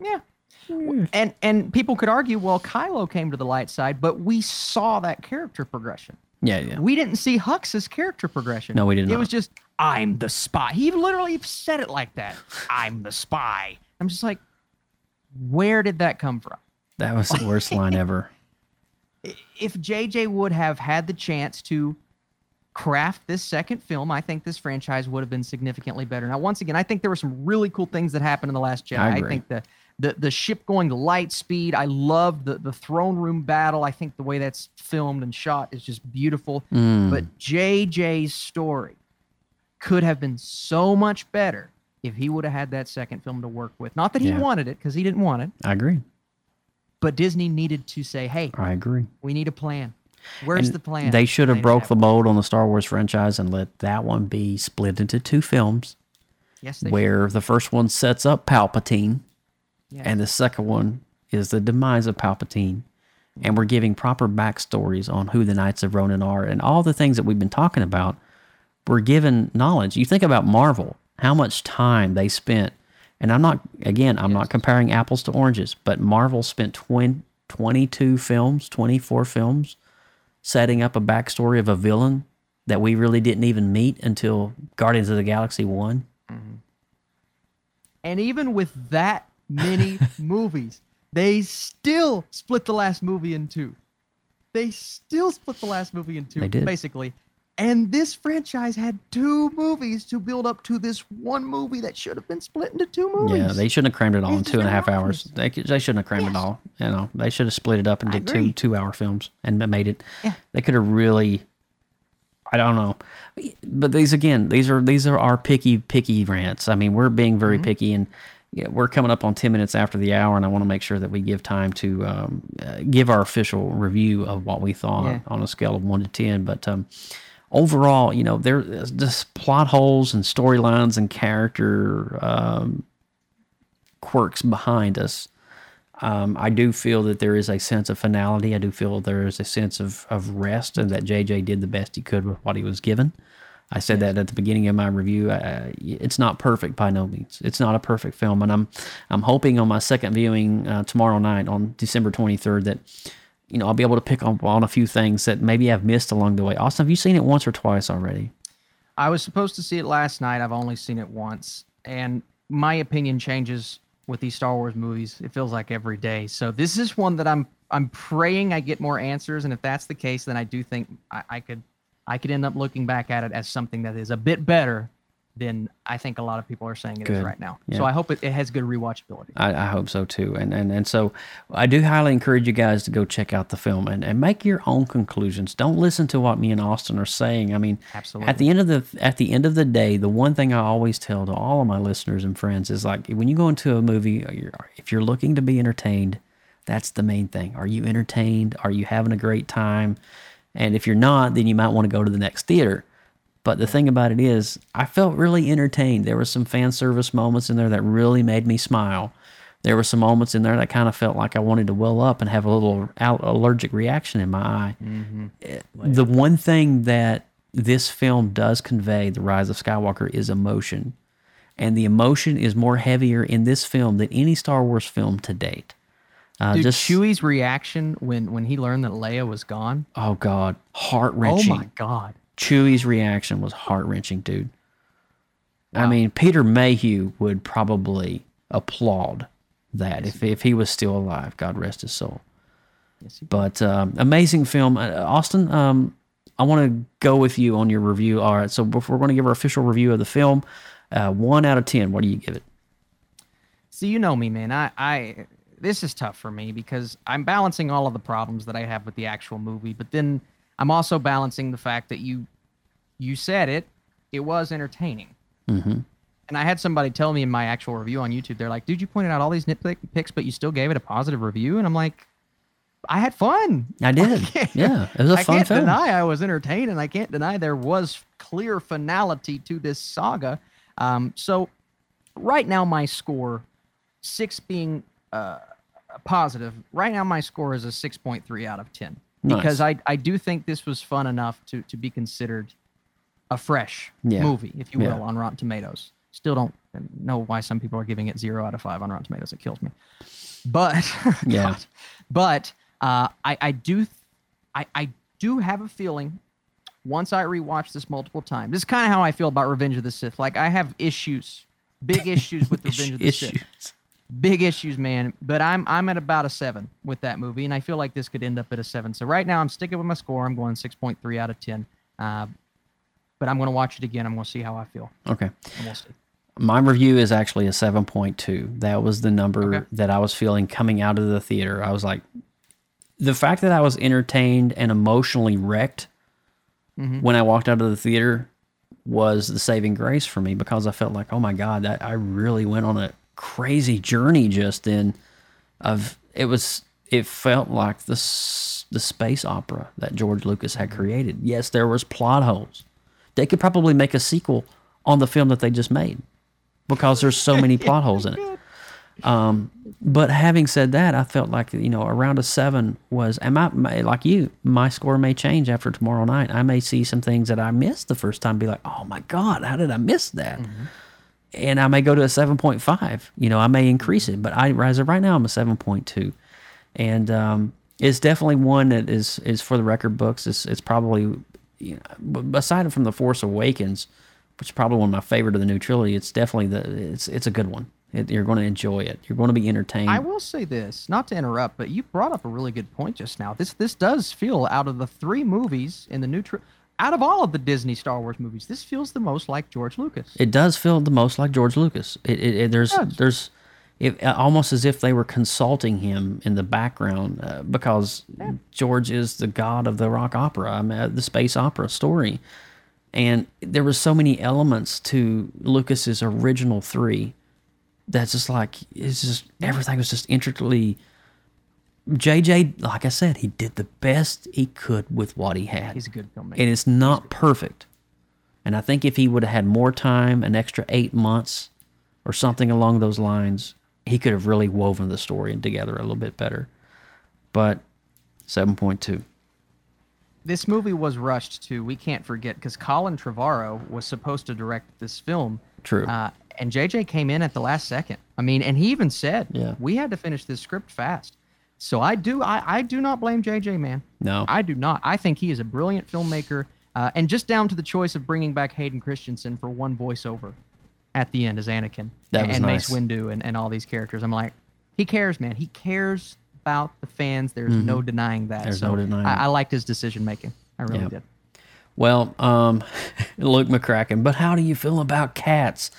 Yeah. Hmm. And and people could argue, well, Kylo came to the light side, but we saw that character progression. Yeah, yeah. We didn't see Hux's character progression. No, we didn't. It was just, I'm the spy. He literally said it like that. I'm the spy. I'm just like, where did that come from? That was the worst line [laughs] ever. If JJ would have had the chance to craft this second film, I think this franchise would have been significantly better. Now, once again, I think there were some really cool things that happened in the Last Jedi. I I, think the, the the ship going to light speed. I loved the the throne room battle. I think the way that's filmed and shot is just beautiful. Mm. But JJ's story could have been so much better if he would have had that second film to work with. Not that he Yeah. wanted it, because he didn't want it, I agree. but Disney needed to say, "Hey, I agree. we need a plan. Where's And the plan?" They should have broke the mold on the Star Wars franchise and let that one be split into two films. Yes, they where the first one sets up Palpatine, Yeah. and the second one is the demise of Palpatine. And we're giving proper backstories on who the Knights of Ronin are and all the things that we've been talking about. We're given knowledge. You think about Marvel, how much time they spent. And I'm not, again, I'm not comparing apples to oranges, but Marvel spent 20, 22 films, 24 films setting up a backstory of a villain that we really didn't even meet until Guardians of the Galaxy 1. Mm-hmm. And even with that many [laughs] movies, they still split the last movie in two. They still split the last movie in two, They did. basically. And this franchise had two movies to build up to this one movie that should have been split into two movies. Yeah, they shouldn't have crammed it all in It's two and a half hours. They they shouldn't have crammed it all. You know, they should have split it up into two agree. two hour films and made it. Yeah. They could have really. I don't know, but these again, these are these are our picky picky rants. I mean, we're being very Mm-hmm. picky, and yeah, we're coming up on ten minutes after the hour, and I want to make sure that we give time to um, uh, give our official review of what we thought Yeah. on a scale of one to ten. But um, overall, you know, there's just plot holes and storylines and character um, quirks behind us. Um, I do feel that there is a sense of finality. I do feel there is a sense of, of rest and that JJ did the best he could with what he was given. I said that at the beginning of my review. It's not perfect by no means. It's not a perfect film, and I'm I'm hoping on my second viewing uh, tomorrow night on December 23rd that you know I'll be able to pick up on a few things that maybe I've missed along the way. Austin, have you seen it once or twice already? I was supposed to see it last night. I've only seen it once, and my opinion changes with these Star Wars movies. It feels like every day. So this is one that I'm I'm praying I get more answers, and if that's the case, then I do think I, I could I could end up looking back at it as something that is a bit better than I think a lot of people are saying it is Good. right now. Yeah. So I hope it, it has good rewatchability. I, I hope so too. And, and and so I do highly encourage you guys to go check out the film and, and make your own conclusions. Don't listen to what me and Austin are saying. I mean, Absolutely. at the end of the at the end of the day, the one thing I always tell to all of my listeners and friends is like when you go into a movie, uh, you're, if you're looking to be entertained, that's the main thing. Are you entertained? Are you having a great time? And if you're not, then you might want to go to the next theater. But the thing about it is, I felt really entertained. There were some fan service moments in there that really made me smile. There were some moments in there that kind of felt like I wanted to well up and have a little allergic reaction in my eye. Eh, The one thing that this film does convey, The Rise of Skywalker, is emotion. And the emotion is more heavier in this film than any Star Wars film to date. Uh, Dude, just Chewie's reaction when when he learned that Leia was gone. oh god, heart wrenching. Oh my god. Chewie's reaction was heart wrenching, dude. I mean, Peter Mayhew would probably applaud that if, if he was still alive. God rest his soul. Yes, But um, amazing film, uh, Austin. Um, I want to go with you on your review. All right, so before we're going to give our official review of the film, uh, one out of ten. What do you give it? So you know me, man. I, I this is tough for me because I'm balancing all of the problems that I have with the actual movie, but then I'm also balancing the fact that you you said it, it was entertaining. Mm-hmm. And I had somebody tell me in my actual review on YouTube, they're like, "Dude, you pointed out all these nitpicks, but you still gave it a positive review." And I'm like, "I had fun. I did. [laughs] yeah, it was a I fun can't film. deny I was entertained, and I can't deny there was clear finality to this saga. Um, so, right now, my score, six being uh, positive, right now my score is a six point three out of ten because I I do think this was fun enough to to be considered a fresh Yeah. movie, if you will, Yeah. on Rotten Tomatoes. Still don't know why some people are giving it zero out of five on Rotten Tomatoes. It kills me. But [laughs] Yeah. God. but uh, I I do th- I I do have a feeling once I rewatch this multiple times. This is kind of how I feel about Revenge of the Sith. Like I have issues, big issues with [laughs] Revenge of the Sith. Big issues, man. But I'm I'm at about a seven with that movie, and I feel like this could end up at a seven. So right now I'm sticking with my score. I'm going six point three out of ten. Uh, but I'm going to watch it again. I'm going to see how I feel, Okay. and we'll see. My review is actually a 7.2. That was the number Okay. that I was feeling coming out of the theater. I was like, the fact that I was entertained and emotionally wrecked Mm-hmm. when I walked out of the theater was the saving grace for me because I felt like, oh my God, that I really went on a crazy journey just then. Of it was, it felt like the the space opera that George Lucas had created. Yes, there was plot holes. They could probably make a sequel on the film that they just made because there's so [laughs] many plot holes in it. Um, but having said that, I felt like you know around a seven was, and my, my like you, my score may change after tomorrow night. I may see some things that I missed the first time, be like, oh my god, how did I miss that? And I may go to a seven point five. You know, I may increase it, but I as of right now I'm a seven point two, and um, it's definitely one that is is for the record books. It's it's probably you know, aside from the Force Awakens, which is probably one of my favorite of the new trilogy. It's definitely the it's it's a good one. It, you're going to enjoy it. You're going to be entertained. I will say this, not to interrupt, but you brought up a really good point just now. This this does feel out of the three movies in the new tri- out of all of the Disney Star Wars movies, this feels the most like George Lucas. It does feel the most like George Lucas. It, it, it there's does. there's it, almost as if they were consulting him in the background uh, because George is the god of the rock opera, I mean, uh, the space opera story, and there were so many elements to Lucas's original three that's just like it's just everything was just intricately JJ, like I said, he did the best he could with what he had. He's a good filmmaker. And it's not perfect. And I think if he would have had more time, an extra eight months or something along those lines, he could have really woven the story together a little bit better. But 7.2. this movie was rushed too. We can't forget because Colin Trevorrow was supposed to direct this film. True. Uh, and JJ came in at the last second. I mean, and he even said, Yeah. we had to finish this script fast." So I do, I, I do not blame JJ, man. No. I do not. I think he is a brilliant filmmaker, uh, and just down to the choice of bringing back Hayden Christensen for one voiceover at the end as Anakin That was and Mace. Windu and, and all these characters. I'm like, he cares, man. He cares about the fans. There's no denying that. Mm-hmm. There's so no denying I. I liked his decision making. I really Yep. did. Well, um, [laughs] Luke McCracken, but how do you feel about cats?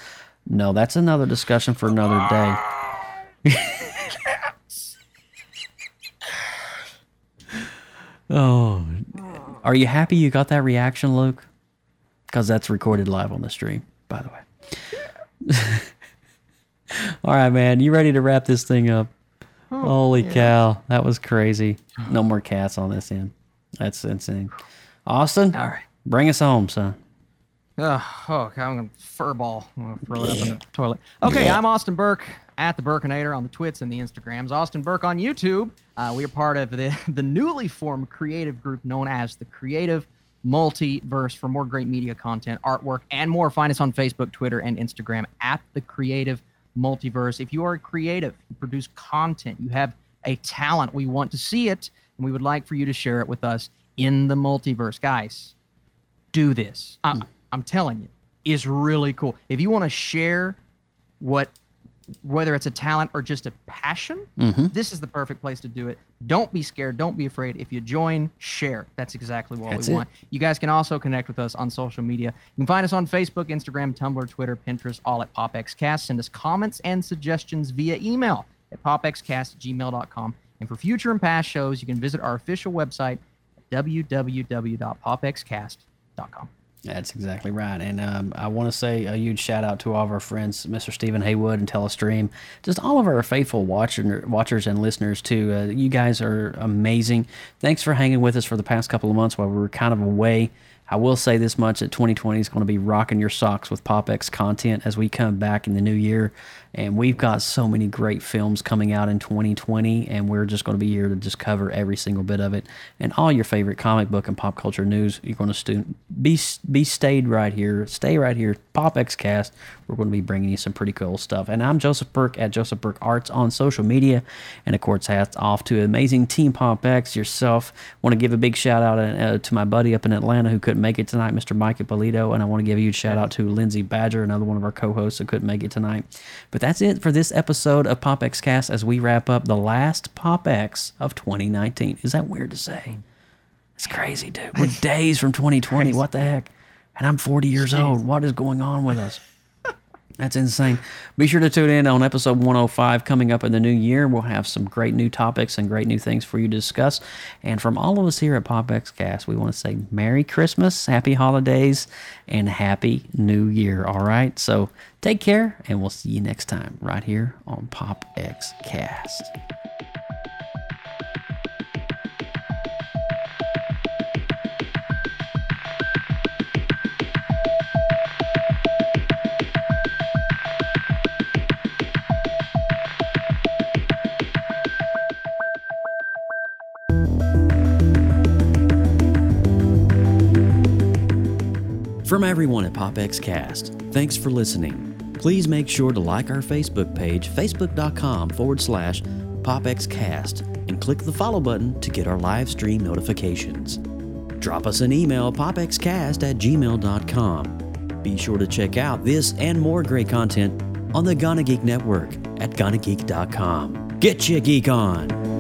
No, that's another discussion for another day. [laughs] oh, are you happy you got that reaction, Luke? Because that's recorded live on the stream, by the way. [laughs] All right, man, you ready to wrap this thing up? Oh, Holy cow, that was crazy. No more cats on this end. That's insane. Austin, All right. bring us home, son. Oh, God, I'm gonna furball. I'm gonna throw it up in the toilet. Okay, I'm Austin Burke at the Burkinator on the Twits and the Instagrams. Austin Burke on YouTube. Uh, we are part of the [laughs] the newly formed creative group known as the Creative Multiverse. For more great media content, artwork, and more, find us on Facebook, Twitter, and Instagram at the Creative Multiverse. If you are a creative, you produce content, you have a talent, we want to see it, and we would like for you to share it with us in the multiverse, guys do this. I'm, I'm telling you, it's really cool. If you want to share what, whether it's a talent or just a passion, mm-hmm. this is the perfect place to do it. Don't be scared. Don't be afraid. If you join, share. That's exactly what That's we it. want. You guys can also connect with us on social media. You can find us on Facebook, Instagram, Tumblr, Twitter, Pinterest, all at PopXCast. Send us comments and suggestions via email at popxcast@gmail.com. And for future and past shows, you can visit our official website at www.popxcast.com. That's exactly right. And um, I want to say a huge shout out to all of our friends, Mr. Stephen Haywood and Telestream, just all of our faithful watcher, watchers and listeners, too. Uh, you guys are amazing. Thanks for hanging with us for the past couple of months while we were kind of away. I will say this much that 2020 is going to be rocking your socks with PopX content as we come back in the new year. And we've got so many great films coming out in 2020, and we're just going to be here to just cover every single bit of it. And all your favorite comic book and pop culture news, you're going to stu- be be stayed right here. Stay right here. PopX Cast. We're going to be bringing you some pretty cool stuff. And I'm Joseph Burke at Joseph Burke Arts on social media. And of course, hats off to amazing Team PopX yourself. Want to give a big shout out uh, to my buddy up in Atlanta who couldn't make it tonight, Mr. Mike Ippolito. And I want to give a huge shout out to Lindsay Badger, another one of our co-hosts who couldn't make it tonight. But that's it for this episode of PopX Cast as we wrap up the last PopX of 2019. Is that weird to say? It's crazy, dude. We're [laughs] days from 2020. What the heck? And I'm 40 years old. What is going on with us? That's insane. Be sure to tune in on episode 105 coming up in the new year. We'll have some great new topics and great new things for you to discuss. And from all of us here at PopX Cast, we want to say Merry Christmas, Happy Holidays, and Happy New Year. All right. So take care, and we'll see you next time right here on PopX From everyone at PopX Cast, thanks for listening. Please make sure to like our Facebook page, facebook.com forward slash PopXCast, and click the follow button to get our live stream notifications. Drop us an email, popxcast at gmail.com. Be sure to check out this and more great content on the Gonna Geek Network at GonnaGeek.com. Get your geek on!